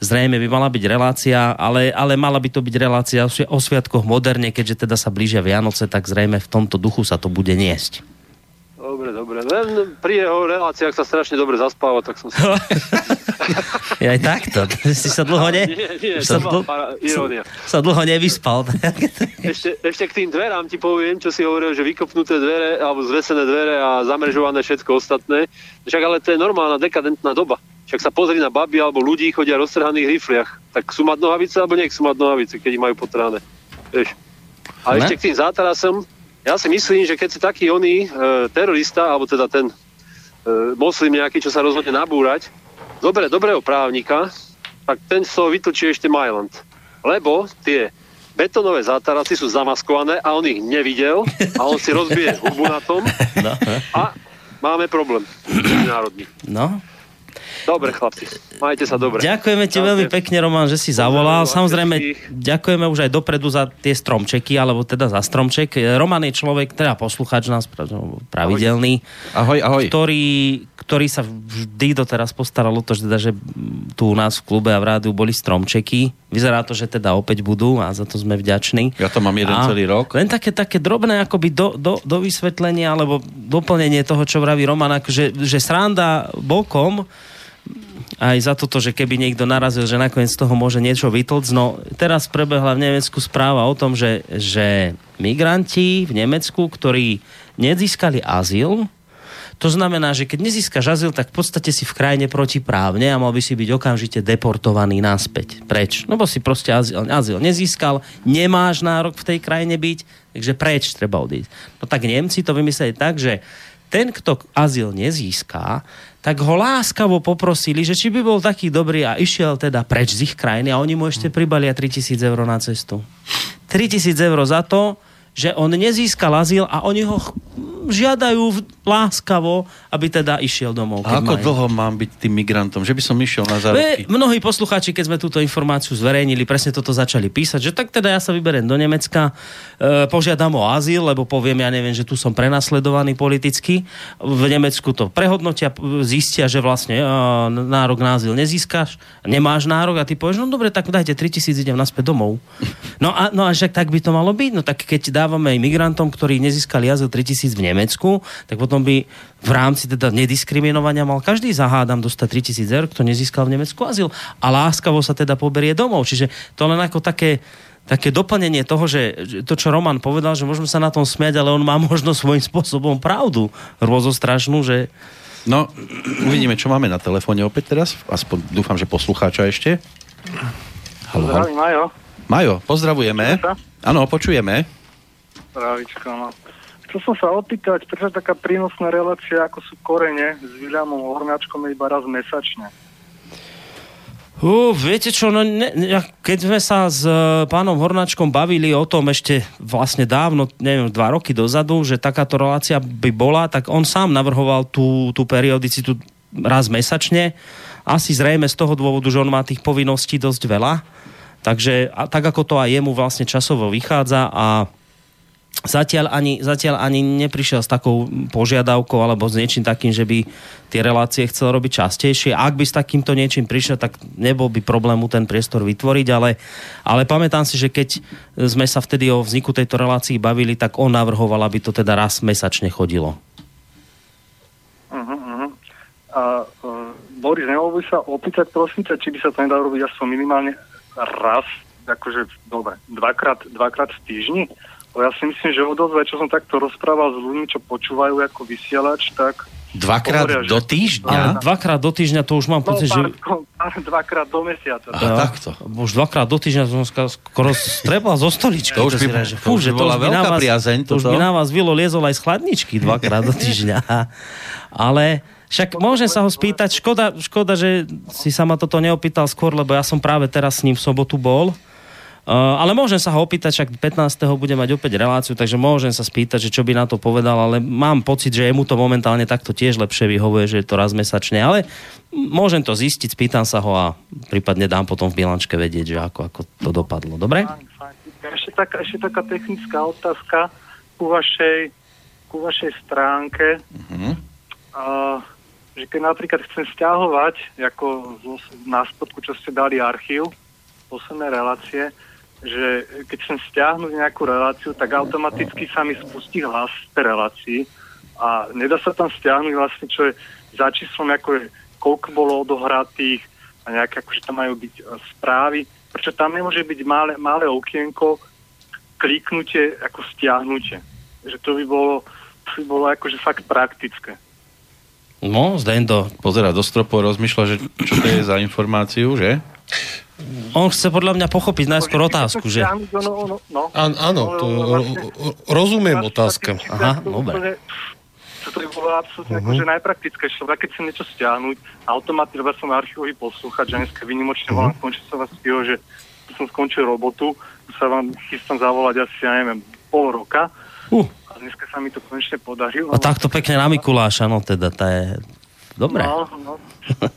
Zrejme by mala byť relácia, ale, ale mala by to byť relácia o sviatkoch moderne, keďže teda sa blížia Vianoce, tak zrejme v tomto duchu sa to bude niesť. Dobre, dobre. Len pri jeho reláciách sa strašne dobre zaspáva, tak som sa... Aj takto. Si sa dlho ne... Nie, nie, sa, para- irónia. sa dlho nevyspal. Ešte, ešte k tým dverám ti poviem, čo si hovoril, že vykopnuté dvere alebo zvesené dvere a zamrežované všetko ostatné. Však ale to je normálna dekadentná doba. Však sa pozri na baby alebo ľudí chodia v roztrhaných rifliach. Tak sú mať nohavice alebo nech sú mať nohavice, keď ich majú potrhané. Vieš. A Ne? ešte k tým zátarasom. Ja si myslím, že keď si taký oný e, terorista, alebo teda ten e, moslim nejaký, čo sa rozhodne nabúrať, dobre, dobrého právnika, tak ten z toho vytlčí ešte Majland. Lebo tie betonové zátaraci sú zamaskované a on ich nevidel a on si rozbije hubu na tom No, a máme problém národný. no. Dobre, chlapci, majte sa dobre. Ďakujeme ti veľmi pekne, Roman, že si zavolal. Samozrejme, ďakujeme už aj dopredu za tie stromčeky, alebo teda za stromček. Roman je človek, teda posluchač nás pra- pravidelný, Ahoj, ahoj. ktorý, ktorý sa vždy doteraz postaral o to, že, teda, že tu u nás v klube a v rádiu boli stromčeky. Vyzerá to, že teda opäť budú a za to sme vďační. Ja to mám jeden A celý rok. Len také, také drobné akoby do, do, do vysvetlenia alebo doplnenie toho, čo vraví Roman, akože, že sranda bokom aj za toto, že keby niekto narazil, že nakoniec z toho môže niečo vytlcť. No teraz prebehla v Nemecku správa o tom, že, že migranti v Nemecku, ktorí nezískali azyl, to znamená, že keď nezískaš azyl, tak v podstate si v krajine protiprávne a mal by si byť okamžite deportovaný naspäť. Preč? Lebo si proste azyl, azyl nezískal, nemáš nárok v tej krajine byť, takže preč treba odísť. No tak Nemci to vymysleli tak, že ten, kto azyl nezíská, tak ho láskavo poprosili, že či by bol taký dobrý a išiel teda preč z ich krajiny a oni mu ešte pribalia 3000 eur na cestu. 3000 eur za to, že on nezískal azyl a oni ho žiadajú láskavo, aby teda išiel domov. A ako majú. dlho mám byť tým migrantom? Že by som išiel na Ve, záruky? mnohí poslucháči, keď sme túto informáciu zverejnili, presne toto začali písať, že tak teda ja sa vyberiem do Nemecka, e, požiadam o azyl, lebo poviem, ja neviem, že tu som prenasledovaný politicky. V Nemecku to prehodnotia, zistia, že vlastne e, nárok na azyl nezískaš, nemáš nárok a ty povieš, no dobre, tak dajte 3000, idem naspäť domov. No a, no a však tak by to malo byť. No tak keď dávame imigrantom, ktorí nezískali azyl 3000 v Nemecku, tak potom by v rámci teda nediskriminovania mal každý zahádam dostať 3000 eur, kto nezískal v Nemecku azyl. A láskavo sa teda poberie domov. Čiže to len ako také také doplnenie toho, že to, čo Roman povedal, že môžeme sa na tom smiať, ale on má možno svojím spôsobom pravdu rôzostrašnú, že No, uvidíme, čo máme na telefóne opäť teraz. Aspoň dúfam, že poslucháča ešte. Halo, halo. Majo. Majo, pozdravujeme. Áno, počujeme. Zdravičko, no. Chcel som sa opýtať, prečo taká prínosná relácia, ako sú korene s Williamom Hornáčkom iba raz mesačne? Uh, viete čo, no, ne, ne, keď sme sa s uh, pánom Hornáčkom bavili o tom ešte vlastne dávno, neviem, dva roky dozadu, že takáto relácia by bola, tak on sám navrhoval tú, tú periodicitu raz mesačne. Asi zrejme z toho dôvodu, že on má tých povinností dosť veľa. Takže a, tak ako to aj jemu vlastne časovo vychádza a zatiaľ ani, zatiaľ ani neprišiel s takou požiadavkou alebo s niečím takým, že by tie relácie chcel robiť častejšie. Ak by s takýmto niečím prišiel, tak nebol by problému ten priestor vytvoriť, ale, ale pamätám si, že keď sme sa vtedy o vzniku tejto relácii bavili, tak on navrhoval, aby to teda raz mesačne chodilo. Uh-huh, uh-huh. A uh, Boris, nemohol by sa opýtať, prosím ťa, či by sa to nedalo robiť aspoň minimálne raz, akože, dobre, dvakrát, dvakrát v týždni? Ja si myslím, že odozvaj, čo som takto rozprával s ľuďmi, čo počúvajú ako vysielač, tak Dvakrát hovoria, do týždňa? Ale dvakrát do týždňa to už mám no, pocit, pár, že... Pár, dvakrát do mesiaca. Aha, takto. Už dvakrát do týždňa som skoro strepal zo stoličky. To už by, že, fú, že to už by na vás, priazeň, to už by na vás Vilo liezol aj z chladničky dvakrát do týždňa. Ale však môžem sa ho spýtať, škoda, škoda, že si sa ma toto neopýtal skôr, lebo ja som práve teraz s ním v sobotu bol ale môžem sa ho opýtať, však 15. bude mať opäť reláciu, takže môžem sa spýtať, že čo by na to povedal, ale mám pocit, že jemu to momentálne takto tiež lepšie vyhovuje, že je to raz mesačne, ale môžem to zistiť, spýtam sa ho a prípadne dám potom v bilančke vedieť, že ako, ako to dopadlo. Dobre? Ešte taká, ešte taká technická otázka ku vašej, ku vašej stránke. Uh-huh. Uh, že keď napríklad chcem stiahovať, ako na spodku, čo ste dali archív, posledné relácie, že keď chcem stiahnuť nejakú reláciu, tak automaticky sa mi spustí hlas tej relácii a nedá sa tam stiahnuť vlastne, čo je za číslom, ako je, koľko bolo odohratých a nejaké, akože tam majú byť e, správy. Prečo tam nemôže byť malé, malé okienko, kliknutie ako stiahnutie. Že to by bolo, to by bolo akože fakt praktické. No, Zdendo pozera do stropu a rozmýšľa, že čo to je za informáciu, že? On chce podľa mňa pochopiť najskôr otázku, že... No. Áno, to, rozumiem otázka. Aha, dobre. To by bolo absolútne uh-huh. akože najpraktickejšie, lebo keď chcem niečo stiahnuť, automaticky, lebo som archívový poslúchať, že dneska vynimočne volám uh-huh. skončiť sa vás tého, že som skončil robotu, sa vám chystám zavolať asi, ja neviem, pol roka. Uh. A dneska sa mi to konečne podarilo. A takto pekne na Mikuláša, no teda, to je Dobre. No, no,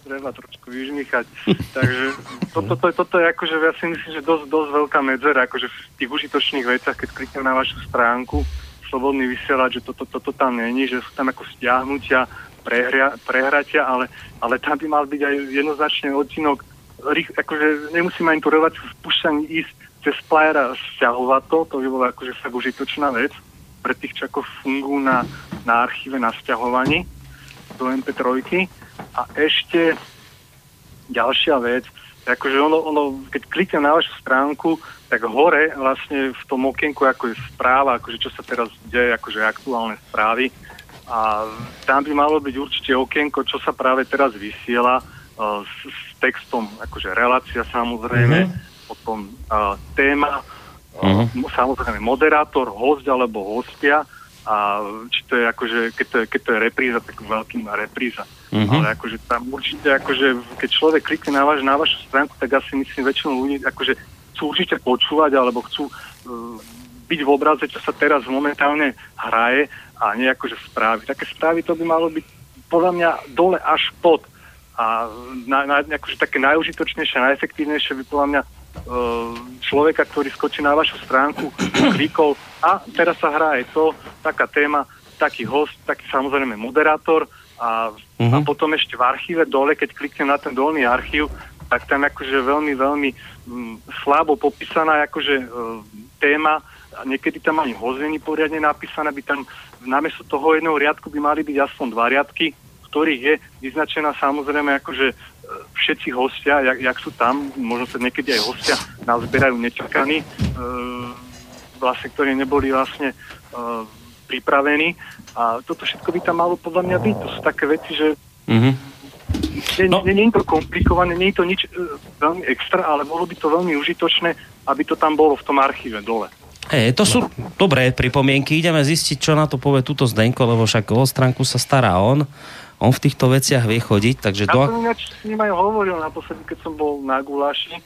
treba trošku vyžmýchať. Takže toto, to, toto je akože, ja si myslím, že dosť, dosť veľká medzera, akože v tých užitočných veciach, keď kliknem na vašu stránku, slobodný vysielať, že toto, toto to tam není, že sú tam ako stiahnutia, prehria, prehratia, ale, ale tam by mal byť aj jednoznačne odtinok, rých, akože nemusíme ani tú reláciu spúšťaní ísť cez player a stiahovať to, to by bola akože fakt užitočná vec pre tých, čo ako fungujú na, na archíve, na stiahovaní do MP3. A ešte ďalšia vec, akože ono, ono, keď kliknem na vašu stránku, tak hore vlastne v tom okienku ako je správa, akože čo sa teraz deje, akože aktuálne správy. A tam by malo byť určite okienko, čo sa práve teraz vysiela uh, s, s textom, akože relácia samozrejme, mm-hmm. potom uh, téma, uh, mm-hmm. samozrejme moderátor, host alebo hostia, a či to je akože, keď to je, keď to je repríza, tak veľký má repríza. Uh-huh. Ale akože tam určite, akože, keď človek klikne na, vaš, na vašu stránku, tak asi myslím väčšinu ľudí, akože chcú určite počúvať, alebo chcú uh, byť v obraze, čo sa teraz momentálne hraje a nie akože správy. Také správy to by malo byť podľa mňa dole až pod. A na, na, akože také najužitočnejšie, najefektívnejšie by podľa mňa človeka, ktorý skočí na vašu stránku, klikol a teraz sa hrá aj to, taká téma, taký host, taký samozrejme moderátor a, uh-huh. a mhm. potom ešte v archíve dole, keď kliknem na ten dolný archív, tak tam akože veľmi, veľmi m, mm, slabo popísaná akože e, téma a niekedy tam ani host není poriadne napísané, by tam namiesto toho jedného riadku by mali byť aspoň dva riadky, ktorých je vyznačená samozrejme akože e, všetci hostia, jak, jak sú tam, možno sa niekedy aj hostia nazbierajú nečakaní, e, vlastne, ktorí neboli vlastne uh, pripravení a toto všetko by tam malo podľa mňa byť. To sú také veci, že... Mm-hmm. Nie, no. nie, nie je to komplikované, nie je to nič uh, veľmi extra, ale bolo by to veľmi užitočné, aby to tam bolo v tom archíve dole. Hey, to sú dobré pripomienky. Ideme zistiť, čo na to povie túto Zdenko, lebo však o stránku sa stará on. On v týchto veciach vie chodiť, takže... Ja do... som ináč s ním aj hovoril naposledy, keď som bol na Gulaši.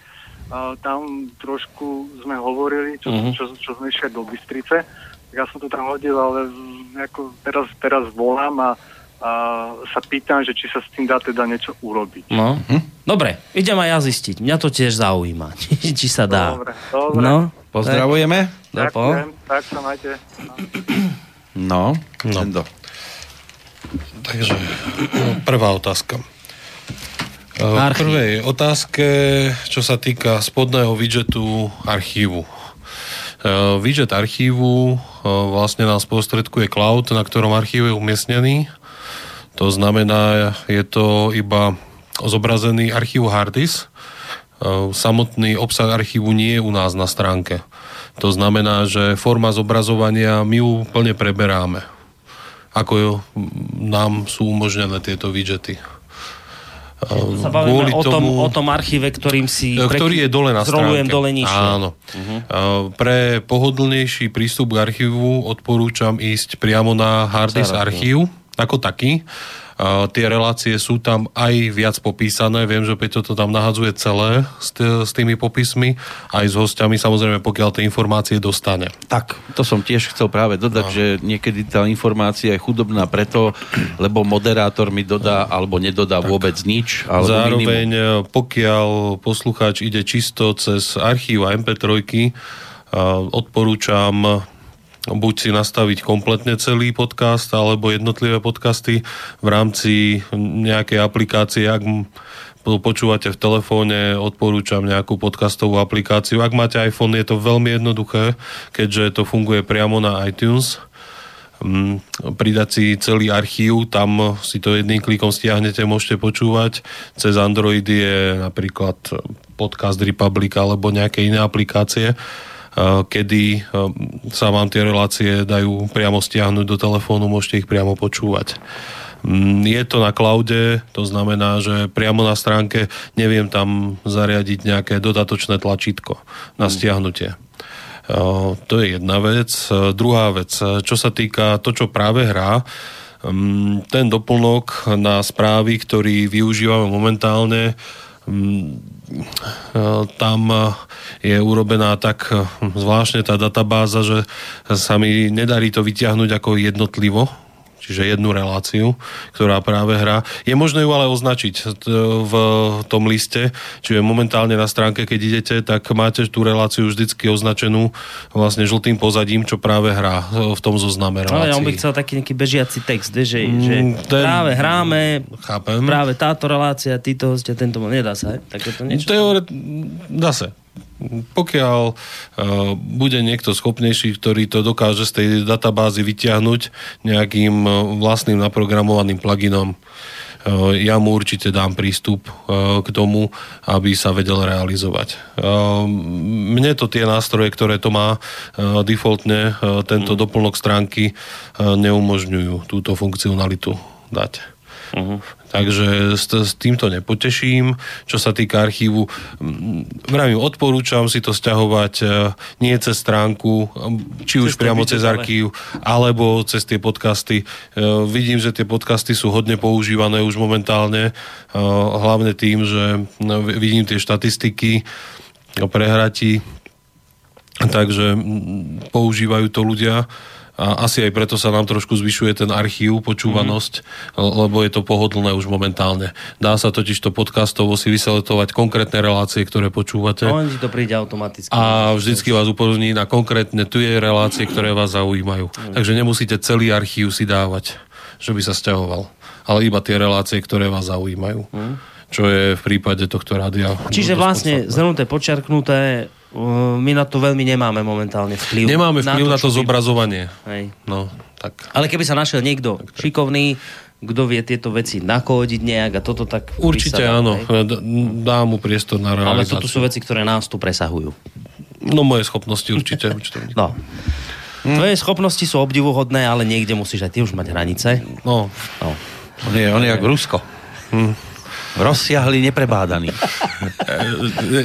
Uh, tam trošku sme hovorili, čo, uh-huh. čo, čo sme išli do Bystrice. Ja som to tam hodil, ale ako teraz, teraz volám a a sa pýtam, že či sa s tým dá teda niečo urobiť. No. Hm? Dobre, idem aj ja zistiť. Mňa to tiež zaujíma, či, či sa dá. Dobre, dobre. No, Pozdravujeme. Ďakujem, tak sa majte. No, no. Takže, prvá otázka. V prvej otázke, čo sa týka spodného widgetu archívu. Widget archívu vlastne nás postredkuje cloud, na ktorom archív je umiestnený to znamená, je to iba zobrazený archív harddisk. E, samotný obsah archívu nie je u nás na stránke. To znamená, že forma zobrazovania my ju plne preberáme. Ako nám sú umožnené tieto widgety. Sa bavíme o, tom, tomu, o tom archíve, ktorým si e, ktorý je dole na stránke. dole nižšie. Áno. Uh-huh. Pre pohodlnejší prístup k archívu odporúčam ísť priamo na harddisk archív ako taký. Uh, tie relácie sú tam aj viac popísané. Viem, že Peťo to tam nahadzuje celé s, t- s tými popismi, aj s hostiami, samozrejme, pokiaľ tie informácie dostane. Tak, to som tiež chcel práve dodať, no. že niekedy tá informácia je chudobná preto, lebo moderátor mi dodá alebo nedodá tak. vôbec nič. Alebo Zároveň, minimum. pokiaľ poslucháč ide čisto cez archív a MP3, uh, odporúčam buď si nastaviť kompletne celý podcast alebo jednotlivé podcasty v rámci nejakej aplikácie, ak počúvate v telefóne, odporúčam nejakú podcastovú aplikáciu. Ak máte iPhone, je to veľmi jednoduché, keďže to funguje priamo na iTunes mm, pridať si celý archív, tam si to jedným klikom stiahnete, môžete počúvať. Cez Android je napríklad Podcast Republic alebo nejaké iné aplikácie kedy sa vám tie relácie dajú priamo stiahnuť do telefónu, môžete ich priamo počúvať. Mm, je to na cloude, to znamená, že priamo na stránke neviem tam zariadiť nejaké dodatočné tlačítko na mm. stiahnutie. To je jedna vec. Druhá vec, čo sa týka to, čo práve hrá, mm, ten doplnok na správy, ktorý využívame momentálne, tam je urobená tak zvláštne tá databáza, že sa mi nedarí to vyťahnuť ako jednotlivo čiže jednu reláciu, ktorá práve hrá. Je možné ju ale označiť v tom liste, čiže momentálne na stránke, keď idete, tak máte tú reláciu vždycky označenú vlastne žltým pozadím, čo práve hrá v tom zozname relácií. Ale ja by chcel taký nejaký bežiaci text, že, mm, že ten, práve hráme, chápem. práve táto relácia, títo hostia, tento nedá sa, tak to niečo? Teore, dá sa pokiaľ uh, bude niekto schopnejší, ktorý to dokáže z tej databázy vyťahnuť nejakým uh, vlastným naprogramovaným pluginom, uh, ja mu určite dám prístup k tomu, aby sa vedel realizovať. Mne to tie nástroje, ktoré to má defaultne, tento doplnok stránky neumožňujú túto funkcionalitu dať. Uh-huh. Takže s, s týmto nepoteším. Čo sa týka archívu, vravím, odporúčam si to stiahovať e, nie cez stránku, či už cez priamo cez archív, alebo cez tie podcasty. E, vidím, že tie podcasty sú hodne používané už momentálne, e, hlavne tým, že vidím tie štatistiky o prehratí, takže používajú to ľudia a asi aj preto sa nám trošku zvyšuje ten archív, počúvanosť, mm. lebo je to pohodlné už momentálne. Dá sa totiž to podcastovo si vyseletovať konkrétne relácie, ktoré počúvate. Ti to príde automaticky. A vždycky vás upozorní na konkrétne tie relácie, ktoré vás zaujímajú. Mm. Takže nemusíte celý archív si dávať, že by sa stiahoval. Ale iba tie relácie, ktoré vás zaujímajú. Mm. Čo je v prípade tohto rádia. Čiže vlastne zhrnuté, počiarknuté, my na to veľmi nemáme momentálne vplyv. Nemáme vplyv na to, na to zobrazovanie. Hej. No, tak. Ale keby sa našiel niekto tak, tak. šikovný, kto vie tieto veci nakódiť nejak a toto tak... Určite sa, áno, hej. dá mu priestor na realizáciu. Ale toto sú veci, ktoré nás tu presahujú. No moje schopnosti určite. určite. no. Tvoje schopnosti sú obdivuhodné, ale niekde musíš aj ty už mať hranice. No. no. On je, on je ako Rusko. Hm. Rozsiahli, neprebádaný.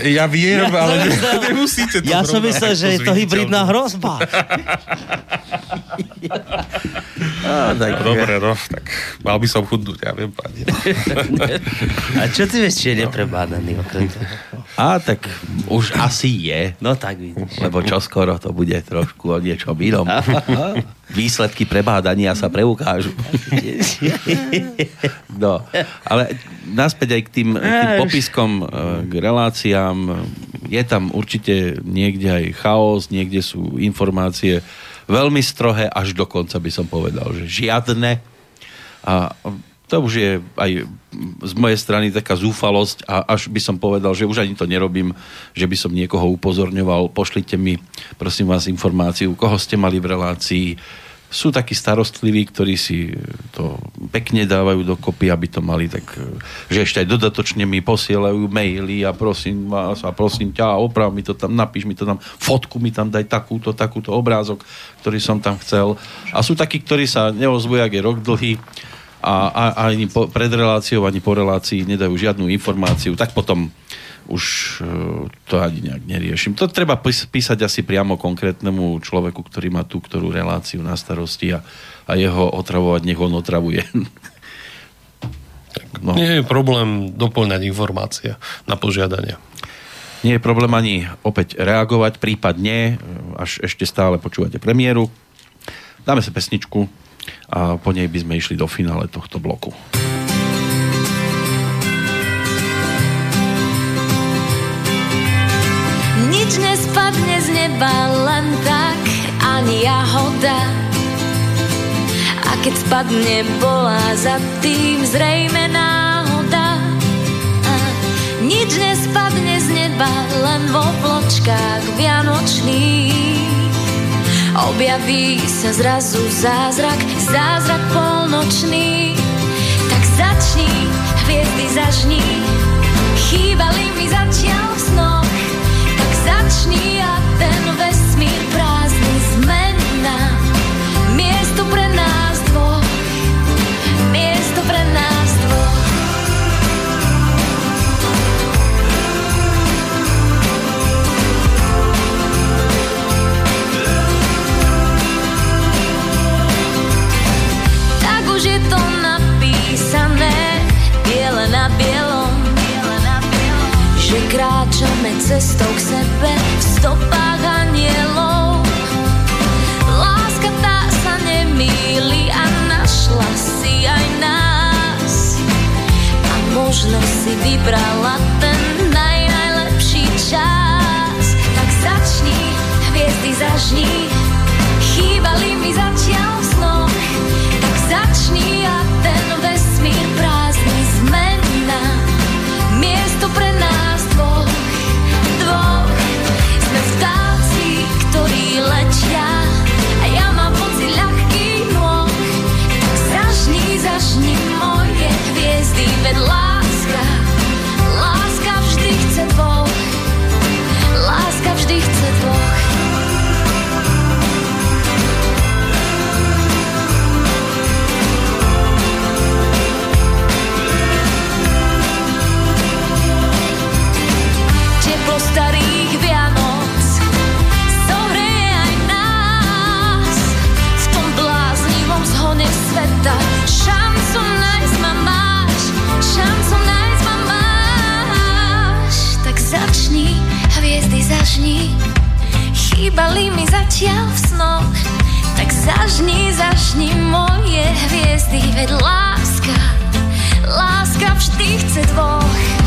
ja viem, ja ale myslel, nemusíte to Ja som myslel, že je to hybridná hrozba. no, tak, Dobre, no, tak mal by som chudnúť, ja viem, pani. A čo ty vieš, či je neprebádaný okrem toho? A tak už asi je. No tak vidíš. Lebo čoskoro to bude trošku o niečom inom. Výsledky prebádania sa preukážu. No, ale naspäť aj k tým, k tým popiskom, e, k reláciám. Je tam určite niekde aj chaos, niekde sú informácie veľmi strohé, až dokonca by som povedal, že žiadne. A to už je aj z mojej strany taká zúfalosť a až by som povedal, že už ani to nerobím, že by som niekoho upozorňoval, pošlite mi prosím vás informáciu, koho ste mali v relácii. Sú takí starostliví, ktorí si to pekne dávajú dokopy, aby to mali tak, že ešte aj dodatočne mi posielajú maily a prosím vás a prosím ťa, oprav mi to tam, napíš mi to tam, fotku mi tam daj takúto, takúto obrázok, ktorý som tam chcel. A sú takí, ktorí sa neozvujú, ak je rok dlhý, a, a ani po, pred reláciou, ani po relácii nedajú žiadnu informáciu, tak potom už uh, to ani nejak neriešim. To treba písať asi priamo konkrétnemu človeku, ktorý má tú ktorú reláciu na starosti a, a jeho otravovať, nech on otravuje. no. Nie je problém doplňať informácie na požiadanie. Nie je problém ani opäť reagovať, prípadne, až ešte stále počúvate premiéru. Dáme sa pesničku, a po nej by sme išli do finále tohto bloku. Nespadne z neba len tak, ani jahoda. A keď spadne, bola za tým zrejme náhoda. A nič nespadne z neba len vo vločkách vianočných Objaví sa zrazu zázrak, zázrak polnočný. Tak začni, hviezdy zažni, chýbali mi zatiaľ kráčame cestou k sebe v stopách anielov. Láska tá sa nemýli a našla si aj nás. A možno si vybrala ten naj, najlepší čas. Tak začni, hviezdy zažni, chýbali mi zatiaľ v. Tak začni láska, chýbali mi zatiaľ v snoch. Tak zažni, zažni moje hviezdy, veď láska, láska vždy chce dvoch.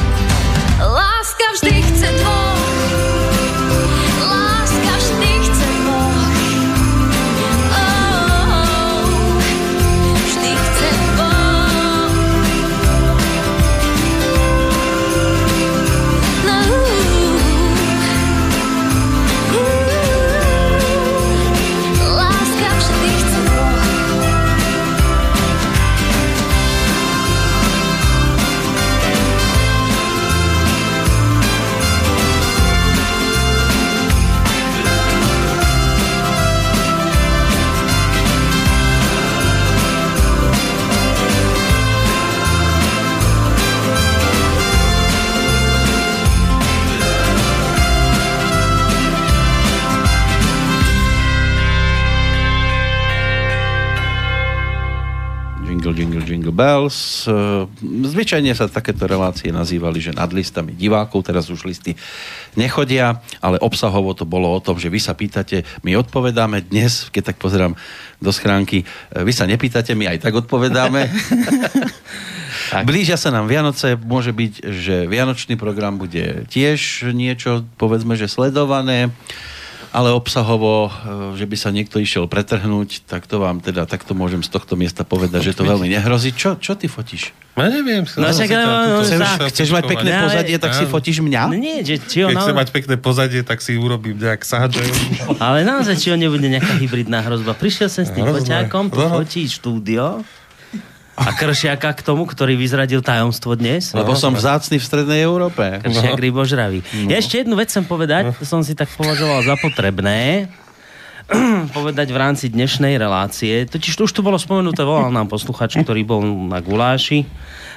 Bells. E, Zvyčajne sa takéto relácie nazývali, že nad listami divákov, teraz už listy nechodia, ale obsahovo to bolo o tom, že vy sa pýtate, my odpovedáme dnes, keď tak pozerám do schránky, e, vy sa nepýtate, my aj tak odpovedáme. tak. Blížia sa nám Vianoce, môže byť, že Vianočný program bude tiež niečo, povedzme, že sledované ale obsahovo, e, že by sa niekto išiel pretrhnúť, tak to vám teda takto môžem z tohto miesta povedať, že to veľmi nehrozí. Čo, čo ty fotíš? Ja neviem. No, však, no, chceš- Chceš mať pekné Ale- pozadie, tak si fotíš mňa? No nie, že či Keď on, chce mať pekné pozadie, tak si urobím nejak sahadžajú. ale naozaj, či on nebude nejaká hybridná hrozba. Prišiel sem s tým foťákom, tu fotí štúdio a kršiaka k tomu, ktorý vyzradil tajomstvo dnes. Lebo som vzácny v strednej Európe. Kršiak rybožravý. Ja ešte jednu vec chcem povedať, to som si tak považoval za potrebné povedať v rámci dnešnej relácie. Totiž to už tu bolo spomenuté, volal nám posluchač, ktorý bol na guláši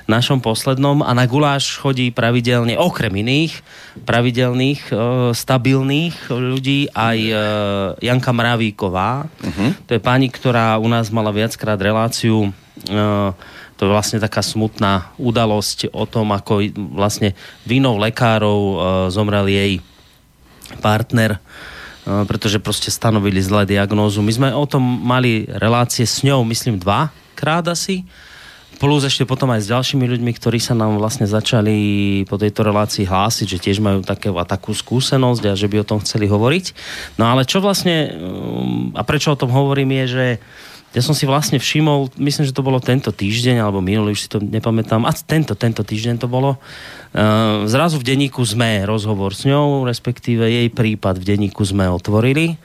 našom poslednom a na guláš chodí pravidelne, okrem iných pravidelných, e, stabilných ľudí aj e, Janka Mravíková. To je pani, ktorá u nás mala viackrát reláciu e, to je vlastne taká smutná udalosť o tom, ako vlastne vinou lekárov e, zomrel jej partner, pretože proste stanovili zlé diagnózu. My sme o tom mali relácie s ňou, myslím, dva krát asi. Plus ešte potom aj s ďalšími ľuďmi, ktorí sa nám vlastne začali po tejto relácii hlásiť, že tiež majú také, a takú skúsenosť a že by o tom chceli hovoriť. No ale čo vlastne, um, a prečo o tom hovorím, je, že ja som si vlastne všimol, myslím, že to bolo tento týždeň, alebo minulý, už si to nepamätám, a tento, tento týždeň to bolo, uh, zrazu v denníku sme rozhovor s ňou, respektíve jej prípad v denníku sme otvorili.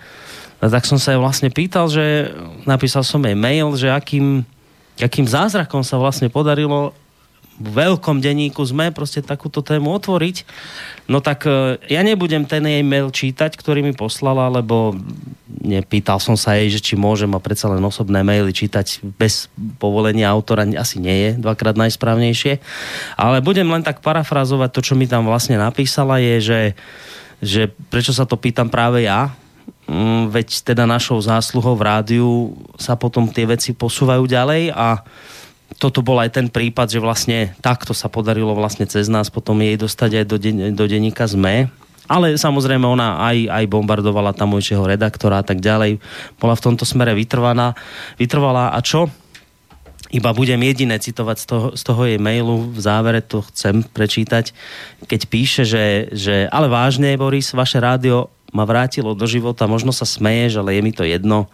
A tak som sa jej vlastne pýtal, že napísal som jej mail, že akým, akým zázrakom sa vlastne podarilo veľkom denníku sme proste takúto tému otvoriť. No tak e, ja nebudem ten jej mail čítať, ktorý mi poslala, lebo nepýtal som sa jej, že či môžem a predsa len osobné maily čítať bez povolenia autora asi nie je dvakrát najsprávnejšie. Ale budem len tak parafrazovať to, čo mi tam vlastne napísala, je, že, že prečo sa to pýtam práve ja, Mm, veď teda našou zásluhou v rádiu sa potom tie veci posúvajú ďalej a toto bol aj ten prípad, že vlastne takto sa podarilo vlastne cez nás potom jej dostať aj do, den- do denníka ZME. Ale samozrejme ona aj, aj bombardovala tamojšieho redaktora a tak ďalej. Bola v tomto smere vytrvaná, vytrvalá. A čo? Iba budem jediné citovať z toho, z toho jej mailu, v závere to chcem prečítať, keď píše, že, že ale vážne, Boris, vaše rádio ma vrátilo do života, možno sa smeješ, ale je mi to jedno.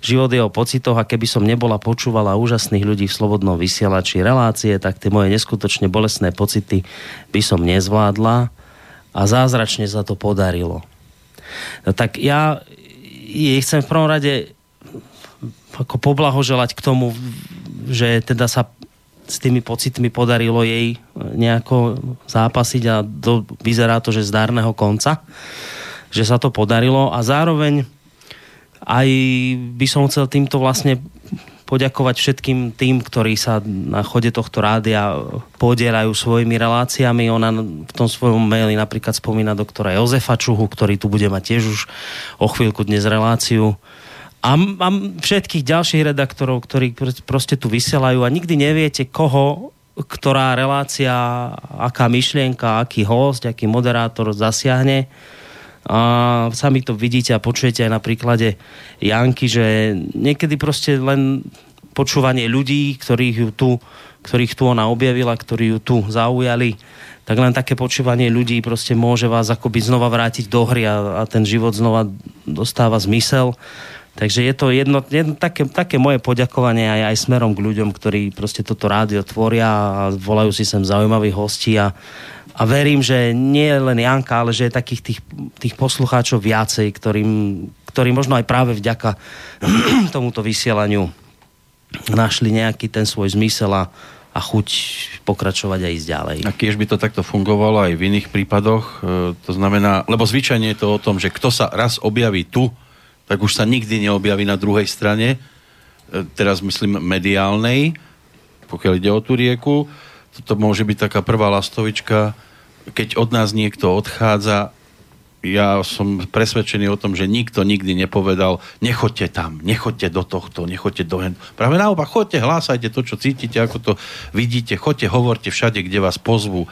Život je o pocitoch a keby som nebola počúvala úžasných ľudí v slobodnom vysielači relácie, tak tie moje neskutočne bolestné pocity by som nezvládla a zázračne sa to podarilo. No tak ja jej chcem v prvom rade ako poblahoželať k tomu, že teda sa s tými pocitmi podarilo jej nejako zápasiť a do, vyzerá to, že zdárneho konca že sa to podarilo a zároveň aj by som chcel týmto vlastne poďakovať všetkým tým, ktorí sa na chode tohto rádia podielajú svojimi reláciami. Ona v tom svojom maili napríklad spomína doktora Jozefa Čuhu, ktorý tu bude mať tiež už o chvíľku dnes reláciu. A, a všetkých ďalších redaktorov, ktorí pr- proste tu vysielajú a nikdy neviete, koho ktorá relácia, aká myšlienka, aký host, aký moderátor zasiahne a sami to vidíte a počujete aj na príklade Janky, že niekedy proste len počúvanie ľudí, ktorých ju tu, ktorých tu ona objavila, ktorí ju tu zaujali, tak len také počúvanie ľudí proste môže vás akoby znova vrátiť do hry a, a ten život znova dostáva zmysel. Takže je to jedno, jedno také, také moje poďakovanie aj, aj smerom k ľuďom, ktorí proste toto rádio tvoria a volajú si sem zaujímavých hostí a, a verím, že nie len Janka, ale že je takých tých, tých poslucháčov viacej, ktorým, ktorí možno aj práve vďaka tomuto vysielaniu našli nejaký ten svoj zmysel a, a chuť pokračovať a ísť ďalej. A keď by to takto fungovalo aj v iných prípadoch, e, to znamená, lebo zvyčajne je to o tom, že kto sa raz objaví tu, tak už sa nikdy neobjaví na druhej strane, e, teraz myslím mediálnej, pokiaľ ide o tú rieku, toto môže byť taká prvá lastovička, keď od nás niekto odchádza, ja som presvedčený o tom, že nikto nikdy nepovedal, nechoďte tam, nechoďte do tohto, nechoďte do hen. Práve naopak, choďte, hlásajte to, čo cítite, ako to vidíte, choďte, hovorte všade, kde vás pozvú.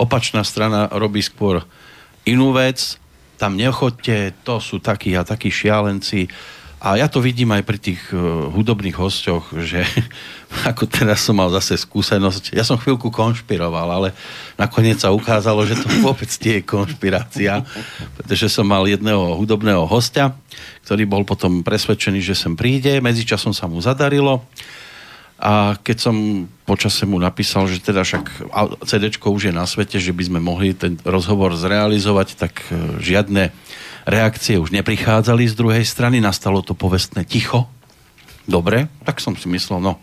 Opačná strana robí skôr inú vec, tam nechoďte, to sú takí a takí šialenci. A ja to vidím aj pri tých uh, hudobných hostoch, že ako teraz som mal zase skúsenosť. Ja som chvíľku konšpiroval, ale nakoniec sa ukázalo, že to vôbec nie je konšpirácia, pretože som mal jedného hudobného hostia, ktorý bol potom presvedčený, že sem príde. Medzičasom sa mu zadarilo. A keď som počase mu napísal, že teda však CD už je na svete, že by sme mohli ten rozhovor zrealizovať, tak e, žiadne reakcie už neprichádzali z druhej strany, nastalo to povestné ticho. Dobre, tak som si myslel, no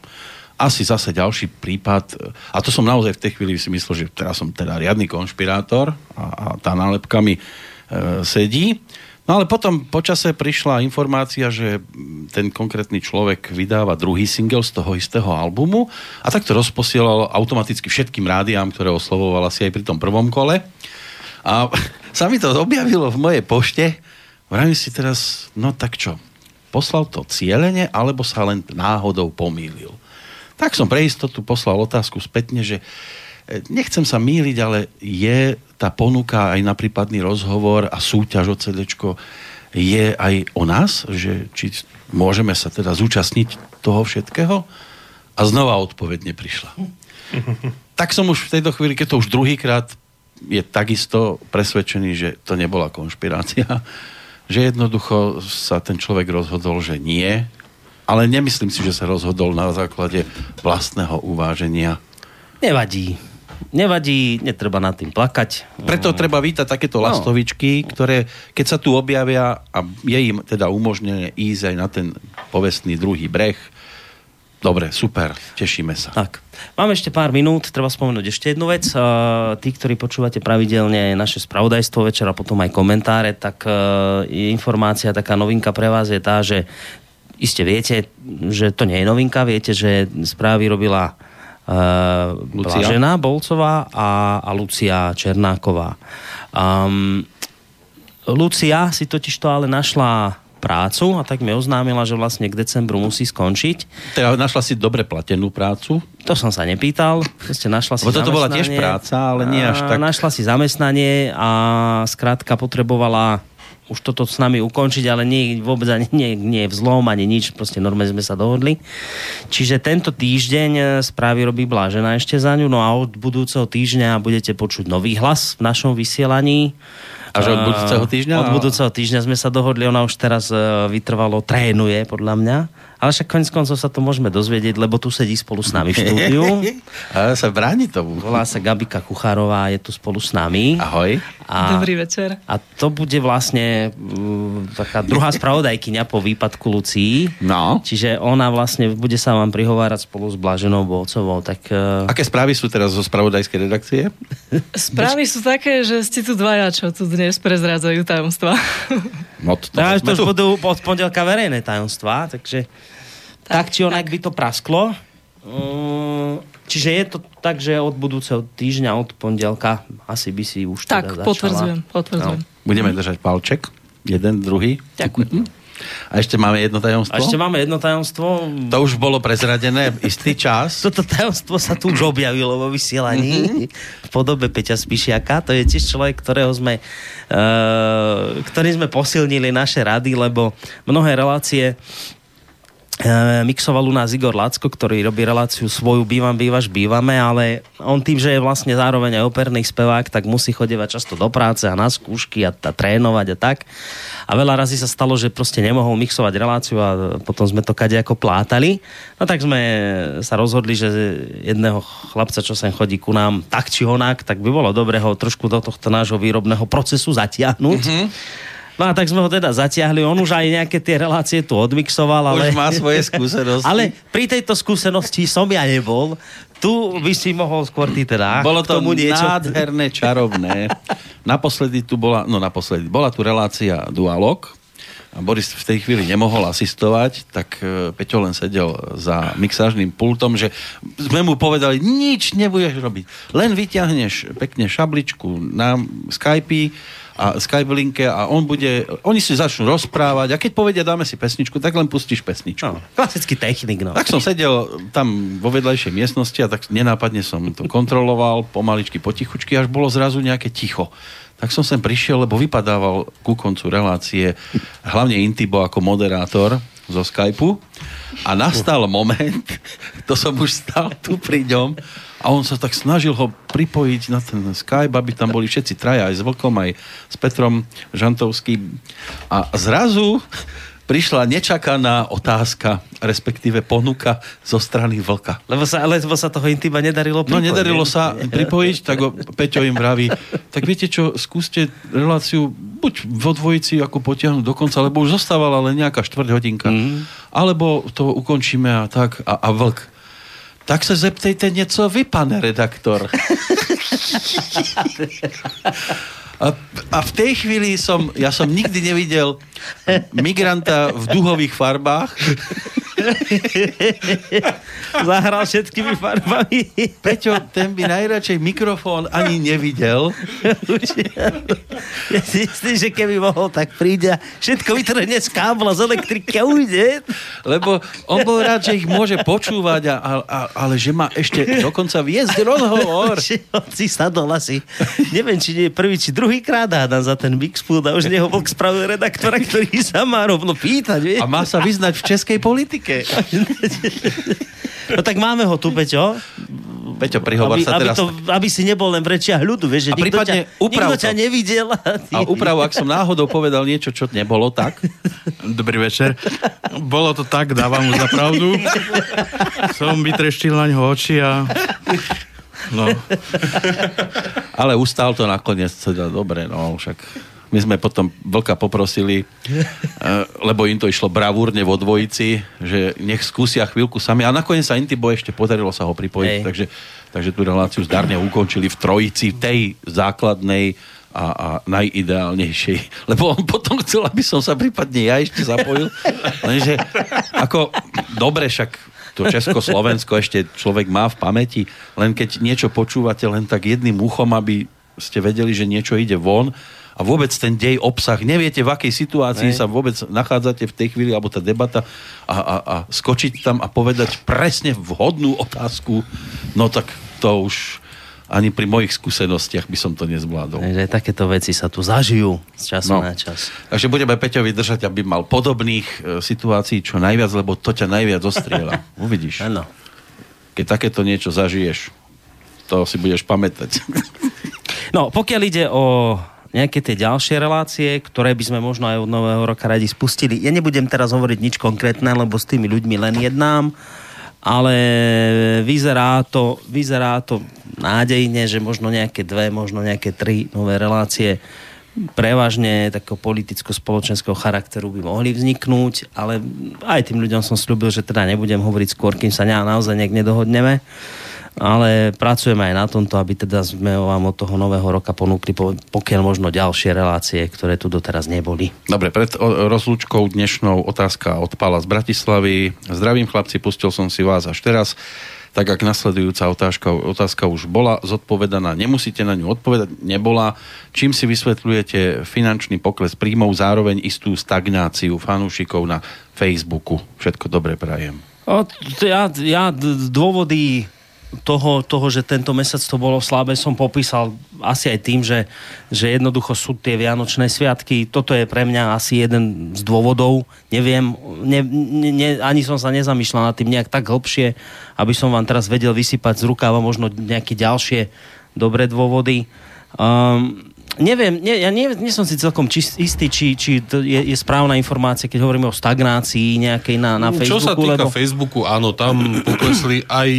asi zase ďalší prípad, a to som naozaj v tej chvíli si myslel, že teraz som teda riadny konšpirátor a, a tá nálepka mi e, sedí. No ale potom počase prišla informácia, že ten konkrétny človek vydáva druhý single z toho istého albumu a tak to rozposielal automaticky všetkým rádiám, ktoré oslovoval asi aj pri tom prvom kole. A sa mi to objavilo v mojej pošte. Vravím si teraz, no tak čo, poslal to cieľene, alebo sa len náhodou pomýlil. Tak som pre istotu poslal otázku spätne, že e, nechcem sa míliť, ale je tá ponuka aj na prípadný rozhovor a súťaž o CD je aj o nás, že či môžeme sa teda zúčastniť toho všetkého? A znova odpoveď neprišla. tak som už v tejto chvíli, keď to už druhýkrát je takisto presvedčený, že to nebola konšpirácia, že jednoducho sa ten človek rozhodol, že nie, ale nemyslím si, že sa rozhodol na základe vlastného uváženia. Nevadí. Nevadí, netreba nad tým plakať. Preto treba vítať takéto no. lastovičky, ktoré, keď sa tu objavia a je im teda umožnené ísť aj na ten povestný druhý breh, Dobre, super, tešíme sa. Tak. Máme ešte pár minút, treba spomenúť ešte jednu vec. Uh, tí, ktorí počúvate pravidelne naše spravodajstvo večera, potom aj komentáre, tak uh, je informácia, taká novinka pre vás je tá, že iste viete, že to nie je novinka, viete, že správy robila uh, Blažená Bolcová a, a Lucia Černáková. Um, Lucia si totiž to ale našla prácu a tak mi oznámila, že vlastne k decembru musí skončiť. Teda našla si dobre platenú prácu? To som sa nepýtal. Ste našla si toto bola tiež práca, ale nie až tak. Našla si zamestnanie a skrátka potrebovala už toto s nami ukončiť, ale nie, vôbec ani nie, nie je vzlom, ani nič, proste normálne sme sa dohodli. Čiže tento týždeň správy robí Blážena ešte za ňu, no a od budúceho týždňa budete počuť nový hlas v našom vysielaní. Až od budúceho týždňa? Od budúceho týždňa sme sa dohodli, ona už teraz e, vytrvalo trénuje, podľa mňa. Ale však konec koncov sa to môžeme dozvedieť, lebo tu sedí spolu s nami v štúdiu. Ale sa bráni tomu. Volá sa Gabika Kuchárová, je tu spolu s nami. Ahoj. A, Dobrý večer. A to bude vlastne uh, taká druhá spravodajkyňa po výpadku Lucii. No. Čiže ona vlastne bude sa vám prihovárať spolu s Blaženou Bolcovou. Tak, uh... Aké správy sú teraz zo spravodajskej redakcie? Správy sú také, že ste tu dvaja, čo tu dnes prezrádzajú tajomstva. No to, to, to už budú od pondelka verejné tajomstvá, takže tak, tak či onak by to prasklo. Uh, čiže je to tak, že od budúceho týždňa, od pondelka, asi by si už tak, teda začala. potvrdzujem, potvrdzujem. No. Budeme držať palček. Jeden, druhý. Ďakujem. A ešte máme jedno tajomstvo? A ešte máme jedno tajomstvo. To už bolo prezradené istý čas. Toto tajomstvo sa tu už objavilo vo vysielaní mm-hmm. v podobe Peťa Spišiaka. To je tiež človek, ktorého sme, uh, ktorý sme posilnili naše rady, lebo mnohé relácie mixoval u nás Igor Lacko, ktorý robí reláciu svoju Bývam, bývaš, bývame, ale on tým, že je vlastne zároveň aj operný spevák, tak musí chodevať často do práce a na skúšky a, a trénovať a tak. A veľa razy sa stalo, že proste nemohol mixovať reláciu a potom sme to kade ako plátali. No tak sme sa rozhodli, že jedného chlapca, čo sem chodí ku nám tak či onak, tak by bolo dobre ho trošku do tohto nášho výrobného procesu zatiahnuť. Mm-hmm No a tak sme ho teda zatiahli. On už aj nejaké tie relácie tu odmixoval, ale... Už má svoje skúsenosti. ale pri tejto skúsenosti som ja nebol. Tu by si mohol skôr ty teda. Bolo to tomu niečo... nádherné, čarovné. naposledy tu bola, no naposledy, bola tu relácia Dualog. A Boris v tej chvíli nemohol asistovať, tak e, Peťo len sedel za mixážnym pultom, že sme mu povedali, nič nebudeš robiť. Len vyťahneš pekne šabličku na Skype a Skype linke a on bude, oni si začnú rozprávať a keď povedia dáme si pesničku, tak len pustíš pesničku. No, klasický technik, no. Tak som sedel tam vo vedľajšej miestnosti a tak nenápadne som to kontroloval, pomaličky, potichučky, až bolo zrazu nejaké ticho. Tak som sem prišiel, lebo vypadával ku koncu relácie hlavne Intibo ako moderátor zo Skypeu a nastal moment, to som už stal tu pri ňom a on sa tak snažil ho pripojiť na ten Skype, aby tam boli všetci traja, aj s Vlkom, aj s Petrom Žantovským. A zrazu prišla nečakaná otázka, respektíve ponuka zo strany Vlka. Lebo sa, lebo sa toho intima nedarilo No pripojiť, nedarilo nie? sa pripojiť, tak ho Peťo im vraví, tak viete čo, skúste reláciu buď vo dvojici ako potiahnuť do konca, lebo už zostávala len nejaká štvrť hodinka, mm. alebo to ukončíme a tak. A, a Vlk, tak sa zeptejte něco vy, pane redaktor. A, a v tej chvíli som, ja som nikdy nevidel migranta v duhových farbách. Zahral všetkými farbami. Peťo, ten by najradšej mikrofón ani nevidel. Ja si myslím, že keby mohol, tak príde a všetko vytrhne z kábla, z elektriky a ujde. Lebo on bol rád, že ich môže počúvať, a, a, a, ale že má ešte dokonca viesť rozhovor. Si sadol asi, neviem, či nie je prvý, či druhý krát hádam za ten Mixpool a už neho Vlk spravil redaktora, ktorý sa má rovno pýtať, vieš? A má sa vyznať v českej politike. No tak máme ho tu, Peťo. Peťo, prihovor aby, sa aby, teraz. to, aby si nebol len v rečiach ľudu, vieš, že A nikto, ťa, uprav nikto to. ťa nevidel. A, ty... A úpravu, ak som náhodou povedal niečo, čo nebolo tak. Dobrý večer. Bolo to tak, dávam mu za pravdu. Som vytreštil na ňo oči a... No, Ale ustál to nakoniec teda dobre, no však my sme potom Vlka poprosili, eh, lebo im to išlo bravúrne vo dvojici, že nech skúsia chvíľku sami. A nakoniec sa Intibo ešte podarilo sa ho pripojiť, Hej. takže, takže tú reláciu zdarne ukončili v trojici, tej základnej a, a najideálnejšej. Lebo on potom chcel, aby som sa prípadne ja ešte zapojil. Lenže ako, dobre, však to Česko-Slovensko ešte človek má v pamäti, len keď niečo počúvate len tak jedným uchom, aby ste vedeli, že niečo ide von. A vôbec ten dej, obsah, neviete, v akej situácii Nej. sa vôbec nachádzate v tej chvíli, alebo tá debata a, a, a skočiť tam a povedať presne vhodnú otázku, no tak to už ani pri mojich skúsenostiach by som to nezvládol. Takže takéto veci sa tu zažijú z času No. na čas. Takže budeme Peťovi držať, aby mal podobných e, situácií čo najviac, lebo to ťa najviac ostrieľa. Uvidíš. Áno. Keď takéto niečo zažiješ, to si budeš pamätať. No, pokiaľ ide o nejaké tie ďalšie relácie, ktoré by sme možno aj od nového roka radi spustili. Ja nebudem teraz hovoriť nič konkrétne, lebo s tými ľuďmi len jednám, ale vyzerá to, vyzerá to nádejne, že možno nejaké dve, možno nejaké tri nové relácie prevažne takého politicko-spoločenského charakteru by mohli vzniknúť, ale aj tým ľuďom som slúbil, že teda nebudem hovoriť skôr, kým sa na, naozaj nejak nedohodneme ale pracujeme aj na tomto, aby teda sme vám od toho nového roka ponúkli po, pokiaľ možno ďalšie relácie, ktoré tu doteraz neboli. Dobre, pred rozlúčkou dnešnou otázka od Pala z Bratislavy. Zdravím chlapci, pustil som si vás až teraz. Tak ak nasledujúca otázka, otázka už bola zodpovedaná, nemusíte na ňu odpovedať, nebola. Čím si vysvetľujete finančný pokles príjmov, zároveň istú stagnáciu fanúšikov na Facebooku? Všetko dobre prajem. O, ja, ja dôvody toho, toho, že tento mesiac to bolo slabé, som popísal asi aj tým, že, že jednoducho sú tie Vianočné sviatky. Toto je pre mňa asi jeden z dôvodov. Neviem, ne, ne, ani som sa nezamýšľal nad tým nejak tak hlbšie, aby som vám teraz vedel vysypať z rukáva možno nejaké ďalšie dobré dôvody. Um, neviem, nie, ja nie, nie som si celkom čist, istý, či, či to je, je správna informácia, keď hovoríme o stagnácii nejakej na, na Facebooku. Čo sa týka lebo... Facebooku, áno, tam poklesli aj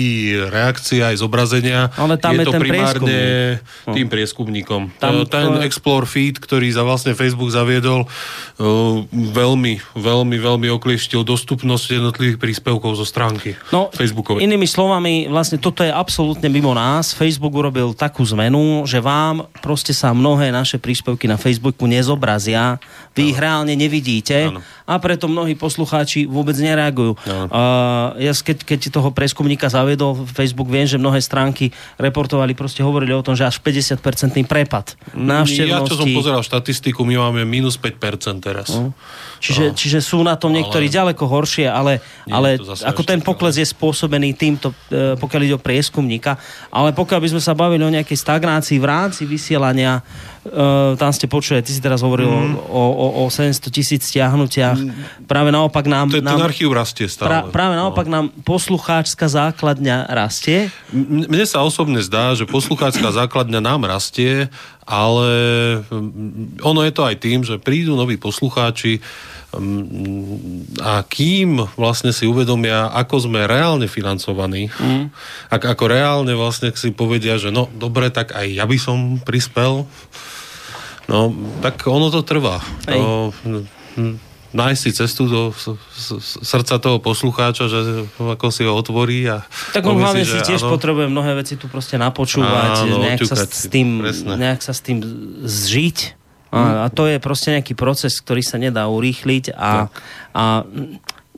reakcie, aj zobrazenia. Ale tam je to ten primárne prieskumník. tým prieskumníkom. Tam Tam, ten to- Explore feed, ktorý za vlastne Facebook zaviedol, uh, veľmi, veľmi, veľmi oklieštil dostupnosť jednotlivých príspevkov zo stránky No, Facebookovej. Inými slovami, vlastne toto je absolútne mimo nás. Facebook urobil takú zmenu, že vám proste sa mnohé mnohé naše príspevky na Facebooku nezobrazia. Vy ich reálne nevidíte a preto mnohí poslucháči vôbec nereagujú. Uh, ja keď, keď toho preskumníka zaviedol Facebook, viem, že mnohé stránky reportovali, proste hovorili o tom, že až 50-percentný prepad návštevnosti. Ja, čo som pozeral štatistiku, my máme minus 5% teraz. No. Čiže, No. čiže sú na tom niektorí Ale- ďaleko horšie, ale, Nie, ale ako ten pokles je spôsobený týmto, e, pokiaľ ide o prieskumníka. Ale pokiaľ by sme sa bavili o nejakej stagnácii v rámci vysielania, e, tam ste počuli, ty si teraz hovoril Mhm. o, o, o 700 tisíc stiahnutiach. Práve naopak nám... Ten, ten nám archív rastie stále. pra, práve naopak nám poslucháčska základňa rastie. Mne sa osobne zdá, že poslucháčská základňa nám rastie, ale mm, ono je to aj tým, že prídu noví poslucháči mm, a kým vlastne si uvedomia, ako sme reálne financovaní, mm. ak, ako reálne vlastne si povedia, že no dobre, tak aj ja by som prispel, no tak ono to trvá. Hej. Mm, nájsť si cestu do srdca toho poslucháča, že ako si ho otvorí a Tak on hlavne si, tiež áno. potrebuje mnohé veci tu proste napočúvať, Áno, nejak, sa s tým, presne. nejak sa s tým zžiť. A, a to je proste nejaký proces, ktorý sa nedá urýchliť a, a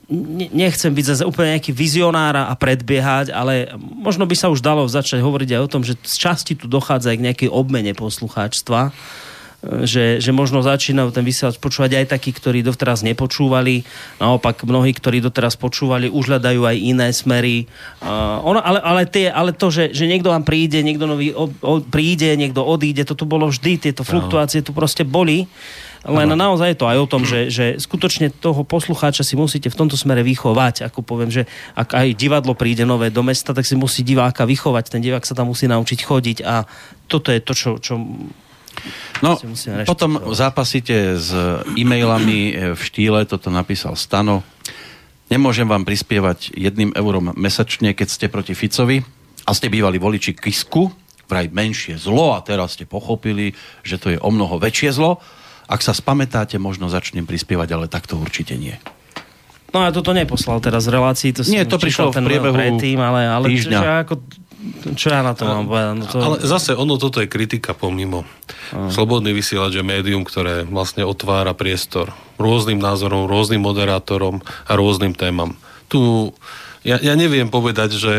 ne- nechcem byť zase úplne nejaký vizionár a predbiehať, ale možno by sa už dalo začať hovoriť aj o tom, že z časti tu dochádza aj k nejakej obmene poslucháčstva že, že možno začínajú ten vysielač počúvať aj takí, ktorí doteraz nepočúvali. Naopak mnohí, ktorí doteraz počúvali, už hľadajú aj iné smery. Uh, ono, ale, ale, tie, ale to, že, že niekto vám príde, niekto nový o, o, príde, niekto odíde, to tu bolo vždy, tieto fluktuácie tu proste boli. Len naozaj je to aj o tom, že, že skutočne toho poslucháča si musíte v tomto smere vychovať. Ako poviem, že ak aj divadlo príde nové do mesta, tak si musí diváka vychovať. Ten divák sa tam musí naučiť chodiť a toto je to, čo, čo No, potom zápasíte s e-mailami e, v štýle, toto napísal Stano. Nemôžem vám prispievať jedným eurom mesačne, keď ste proti Ficovi a ste bývali voliči Kisku, vraj menšie zlo a teraz ste pochopili, že to je o mnoho väčšie zlo. Ak sa spamätáte, možno začnem prispievať, ale takto určite nie. No ja toto neposlal teraz v relácii, to Nie, to prišlo v priebehu predtým, ale, ale týždňa. Ja ako, čo ja na to mám povedať? No to, Ale zase ono toto je kritika pomimo. Slobodný vysielač je médium, ktoré vlastne otvára priestor rôznym názorom, rôznym moderátorom a rôznym témam. Tu ja, ja neviem povedať, že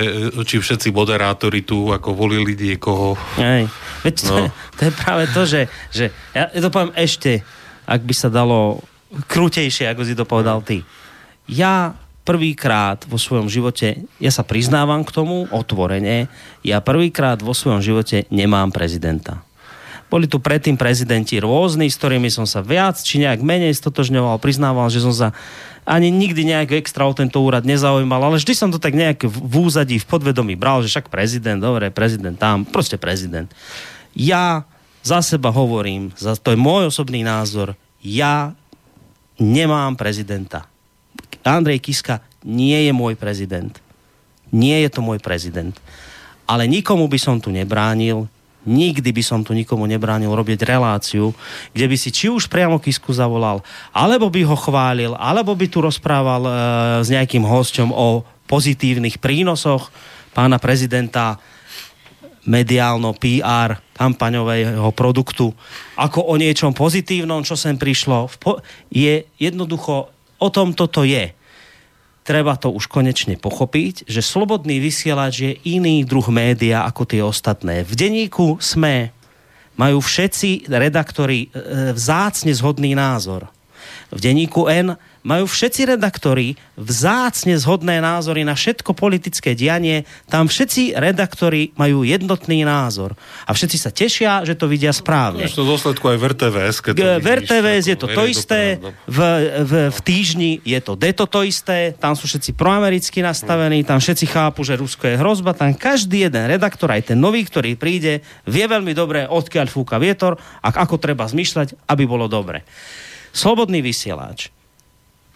či všetci moderátori tu ako volili niekoho. Hej. Veď to, No. no. to je práve to, že, že ja to poviem ešte, ak by sa dalo krutejšie, ako si to povedal ty. Ja prvýkrát vo svojom živote, ja sa priznávam k tomu otvorene, ja prvýkrát vo svojom živote nemám prezidenta. Boli tu predtým prezidenti rôzni, s ktorými som sa viac či nejak menej stotožňoval, priznával, že som sa ani nikdy nejak extra o tento úrad nezaujímal, ale vždy som to tak nejak v úzadí, v podvedomí bral, že však prezident, dobre, prezident tam, proste prezident. Ja za seba hovorím, za, to je môj osobný názor, ja nemám prezidenta. Andrej Kiska nie je môj prezident. Nie je to môj prezident. Ale nikomu by som tu nebránil, nikdy by som tu nikomu nebránil robiť reláciu, kde by si či už priamo Kisku zavolal, alebo by ho chválil, alebo by tu rozprával e, s nejakým hosťom o pozitívnych prínosoch pána prezidenta mediálno PR kampaňového produktu ako o niečom pozitívnom, čo sem prišlo. Je jednoducho, o tom toto je. Treba to už konečne pochopiť, že slobodný vysielač je iný druh média ako tie ostatné. V denníku SME majú všetci redaktori e, vzácne zhodný názor. V denníku N majú všetci redaktori vzácne zhodné názory na všetko politické dianie. Tam všetci redaktori majú jednotný názor. A všetci sa tešia, že to vidia správne. V dôsledku aj v RTVS, keď to V RTVS je to to isté, v, v, v týždni je to deto to isté, tam sú všetci proamericky nastavení, tam všetci chápu, že Rusko je hrozba, tam každý jeden redaktor, aj ten nový, ktorý príde, vie veľmi dobre, odkiaľ fúka vietor a ako treba zmyšľať, aby bolo dobre. Slobodný vysielač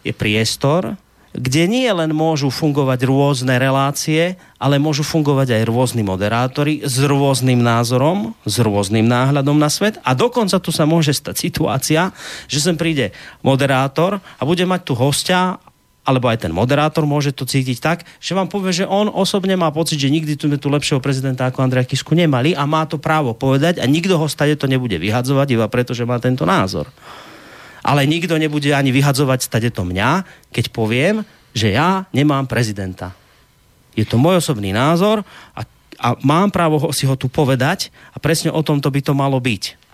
je priestor, kde nie len môžu fungovať rôzne relácie, ale môžu fungovať aj rôzni moderátori s rôznym názorom, s rôznym náhľadom na svet a dokonca tu sa môže stať situácia, že sem príde moderátor a bude mať tu hostia alebo aj ten moderátor môže to cítiť tak, že vám povie, že on osobne má pocit, že nikdy tu, tu lepšieho prezidenta ako Andreja Kisku nemali a má to právo povedať a nikto ho stade to nebude vyhadzovať iba preto, že má tento názor. Ale nikto nebude ani vyhadzovať stade to mňa, keď poviem, že ja nemám prezidenta. Je to môj osobný názor a, a mám právo si ho tu povedať a presne o tomto by to malo byť.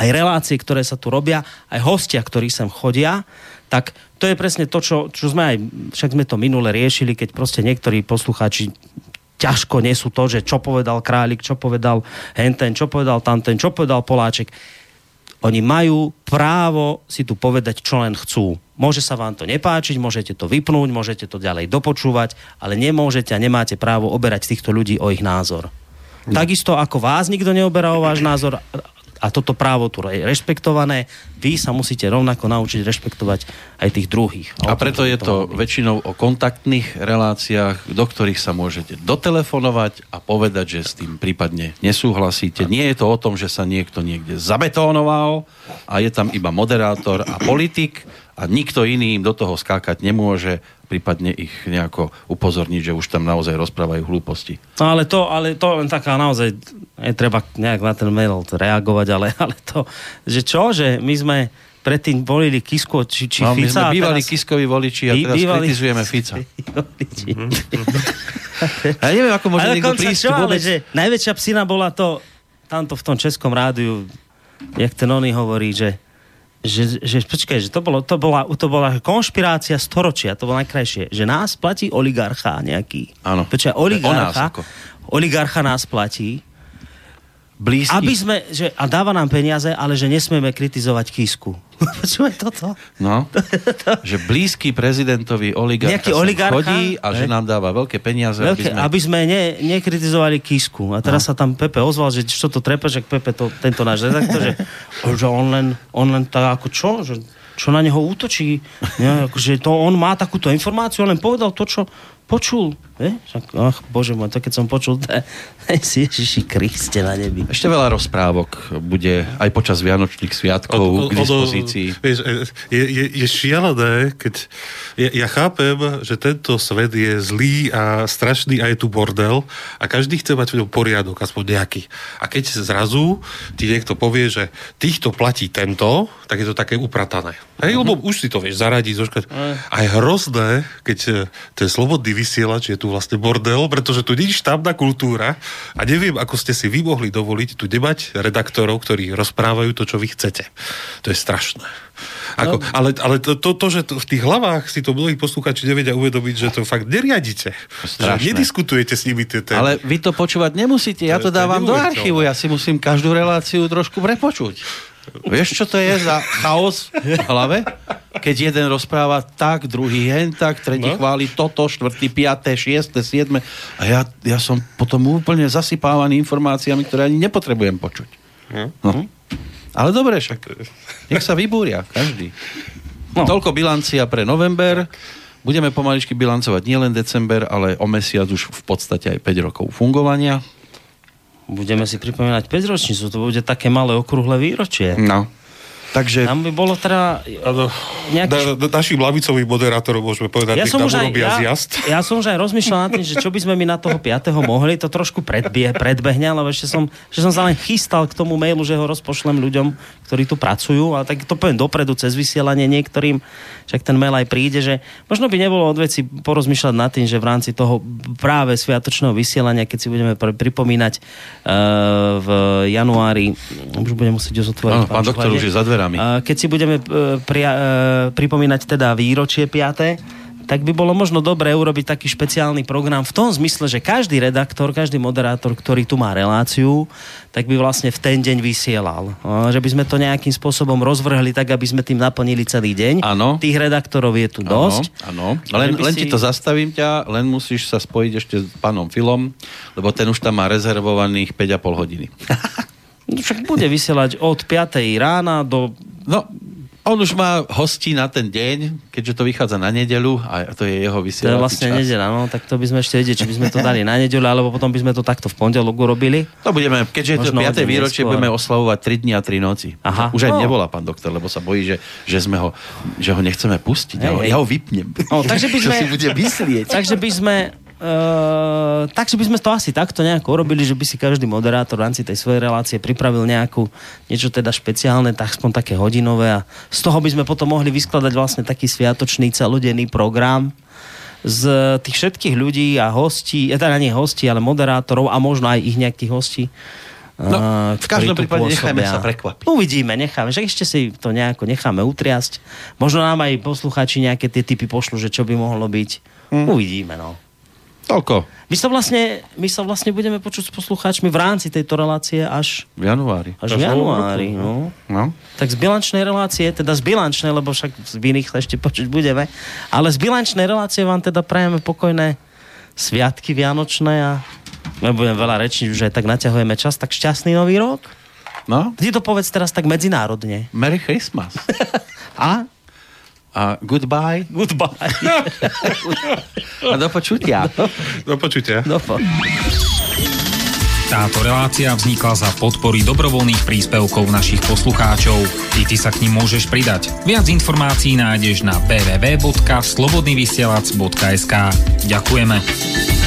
Aj relácie, ktoré sa tu robia, aj hostia, ktorí sem chodia, tak to je presne to, čo, čo sme aj, však sme to minule riešili, keď proste niektorí poslucháči ťažko nesú to, že čo povedal Králik, čo povedal henten, čo povedal tamten, čo povedal Poláček. Oni majú právo si tu povedať, čo len chcú. Môže sa vám to nepáčiť, môžete to vypnúť, môžete to ďalej dopočúvať, ale nemôžete a nemáte právo oberať týchto ľudí o ich názor. Takisto ako vás nikto neoberá o váš názor, a toto právo tu je rešpektované, vy sa musíte rovnako naučiť rešpektovať aj tých druhých. A preto je to väčšinou o kontaktných reláciách, do ktorých sa môžete dotelefonovať a povedať, že s tým prípadne nesúhlasíte. Nie je to o tom, že sa niekto niekde zabetónoval a je tam iba moderátor a politik a nikto iný im do toho skákať nemôže, prípadne ich nejako upozorniť, že už tam naozaj rozprávajú hlúposti. No ale to, ale to len taká naozaj, je treba nejak na ten mail reagovať, ale, ale to, že čo, že my sme predtým volili Kisku či, či No, my Fica. sme bývali teraz- Kiskovi voliči a teraz bývali- kritizujeme Fica. Ja neviem, ako môže niekto prísť čo, ale že najväčšia psina bola to, tamto v tom českom rádiu, jak ten oný hovorí, že že, že počkaj, že to, bolo, to, bola, to bola konšpirácia storočia, to bolo najkrajšie, že nás platí oligarcha nejaký. Áno. Počkaj, nás oligarcha, ako. oligarcha nás platí, Blízky. aby sme, že, a dáva nám peniaze, ale že nesmieme kritizovať Kisku. Počúvaj toto. No, že blízky prezidentovi oligarcha Nejaký oligarcha, chodí a že nám dáva veľké peniaze, aby Veľké, sme... aby sme ne, nekritizovali Kisku. A teraz no. sa tam Pepe ozval, že čo to trepe, že Pepe, to, tento náš redaktor, že, že on, len, on len tak ako čo, že čo na neho útočí. Ja, akože to on má takúto informáciu, len povedal to, čo počul. Však, ach, bože môj, to keď som počul, to je, Ježiši Kriste na nebi. Ešte veľa rozprávok bude aj počas Vianočných sviatkov k dispozícii. vieš, je, je, je šialené, keď ja, ja chápem, že tento svet je zlý a strašný a je tu bordel a každý chce mať v ňom poriadok, aspoň nejaký. A keď zrazu ti niekto povie, že týchto platí tento, tak je to také upratané. Hej, lebo už si to vieš zaradiť, zoškať. A je hrozné, keď eh, ten slobodný vysielač je tu vlastne bordel, pretože tu nič štábna kultúra a neviem, ako ste si vy mohli dovoliť tu nemať redaktorov, ktorí rozprávajú to, čo vy chcete. To je strašné. Ako, no. Ale, ale to, to, to, že to, v tých hlavách si to mnohí posluchači nevedia uvedomiť, že to fakt neriadite. Že Strašné. nediskutujete s nimi tie témy. Ale vy to počúvať nemusíte, ja To- to to dávam do neuveriteľné. archívu, ja si musím každú reláciu trošku prepočuť. Vieš, čo to je za chaos v hlave? Keď jeden rozpráva tak, druhý hen tak, tretí No. chváli toto, štvrtý, piaté, šiesté, siedme. A ja, ja som potom úplne zasypávaný informáciami, ktoré ani nepotrebujem počuť. No. Ale dobre, však nech sa vybúria, každý. No. Toľko bilancia pre november. Budeme pomaličky bilancovať nielen december, ale o mesiac už v podstate aj 5 rokov fungovania. Budeme si pripomínať 5 ročnicu, to bude také malé okrúhle výročie. No. Takže... Tam by bolo teda... Áno, Nejaký- na, na, našim lavicovým moderátorom môžeme povedať, Ja som, už aj, ja, zjazd. ja som už aj rozmýšľal nad tým, že čo by sme my na toho 5. mohli, to trošku predbie, predbehne, ale ešte som, že som sa len chystal k tomu mailu, že ho rozpošlem ľuďom, ktorí tu pracujú, ale tak to poviem dopredu cez vysielanie niektorým, však ten mail aj príde, že možno by nebolo od veci porozmýšľať nad tým, že v rámci toho práve sviatočného vysielania, keď si budeme pr- pripomínať uh, v januári, už budem musieť uzatvoriť. Áno, pán doktor už je za dverami. A keď si budeme e, pria, e, pripomínať teda výročie 5 tak by bolo možno dobré urobiť taký špeciálny program v tom zmysle, že každý redaktor, každý moderátor, ktorý tu má reláciu, tak by vlastne v ten deň vysielal. Že by sme to nejakým spôsobom rozvrhli tak, aby sme tým naplnili celý deň. Áno. Tých redaktorov je tu dosť. Áno, áno. Len, len si- ti to zastavím ťa, len musíš sa spojiť ešte s pánom Filom, lebo ten už tam má rezervovaných 5,5 hodiny. Však bude vysielať od 5 rána do No, On už má hostí na ten deň, keďže to vychádza na nedelu a to je jeho To je vysielací vlastne čas. nedela, no, tak to by sme ešte vedeli, či by sme to dali na nedeľu, alebo potom by sme to takto v pondelok urobili. To budeme, keďže je to Možno 5. hodinu výročie, neskôr. budeme oslavovať 3 dni a 3 noci. Aha. Už aj No. nevolá pán doktor, lebo sa bojí, že, že, sme ho, že ho nechceme pustiť. ja, ho, Hej, hej. ja ho vypnem. No, takže by sme- si bude myslieť? Takže by sme Uh, takže by sme to asi takto nejako urobili, že by si každý moderátor v rámci tej svojej relácie pripravil nejakú, niečo teda špeciálne, tak aspoň také hodinové a z toho by sme potom mohli vyskladať vlastne taký sviatočný celodenný program z tých všetkých ľudí a hostí, eh, teda nie hostí, ale moderátorov a možno aj ich nejakých hostí. No, eh, v každom prípade nechajme pôsobia. sa prekvapiť. Uvidíme, necháme, že ešte si to nejako necháme utriasť. Možno nám aj poslucháči nejaké tie typy pošlu, že čo by mohlo byť. Hm. Uvidíme, no. Toľko. My sa, vlastne, my sa vlastne budeme počuť s poslucháčmi v rámci tejto relácie až, V januári. až v januári. No. No. Tak z bilančnej relácie, teda z bilančnej, lebo však z iných sa ešte počuť budeme, ale z bilančnej relácie vám teda prajeme pokojné sviatky vianočné a my budeme veľa rečiť, aj tak naťahujeme čas, tak šťastný nový rok. no. Ty to povedz teraz tak medzinárodne. Merry Christmas. A? A goodbye. Goodbye. A do počutia. Do počutia. No, po. Táto relácia vznikla za podpory dobrovoľných príspevkov našich poslucháčov. I ty sa k ním môžeš pridať. Viac informácií nájdeš na www.slobodnyvysielac.sk Ďakujeme.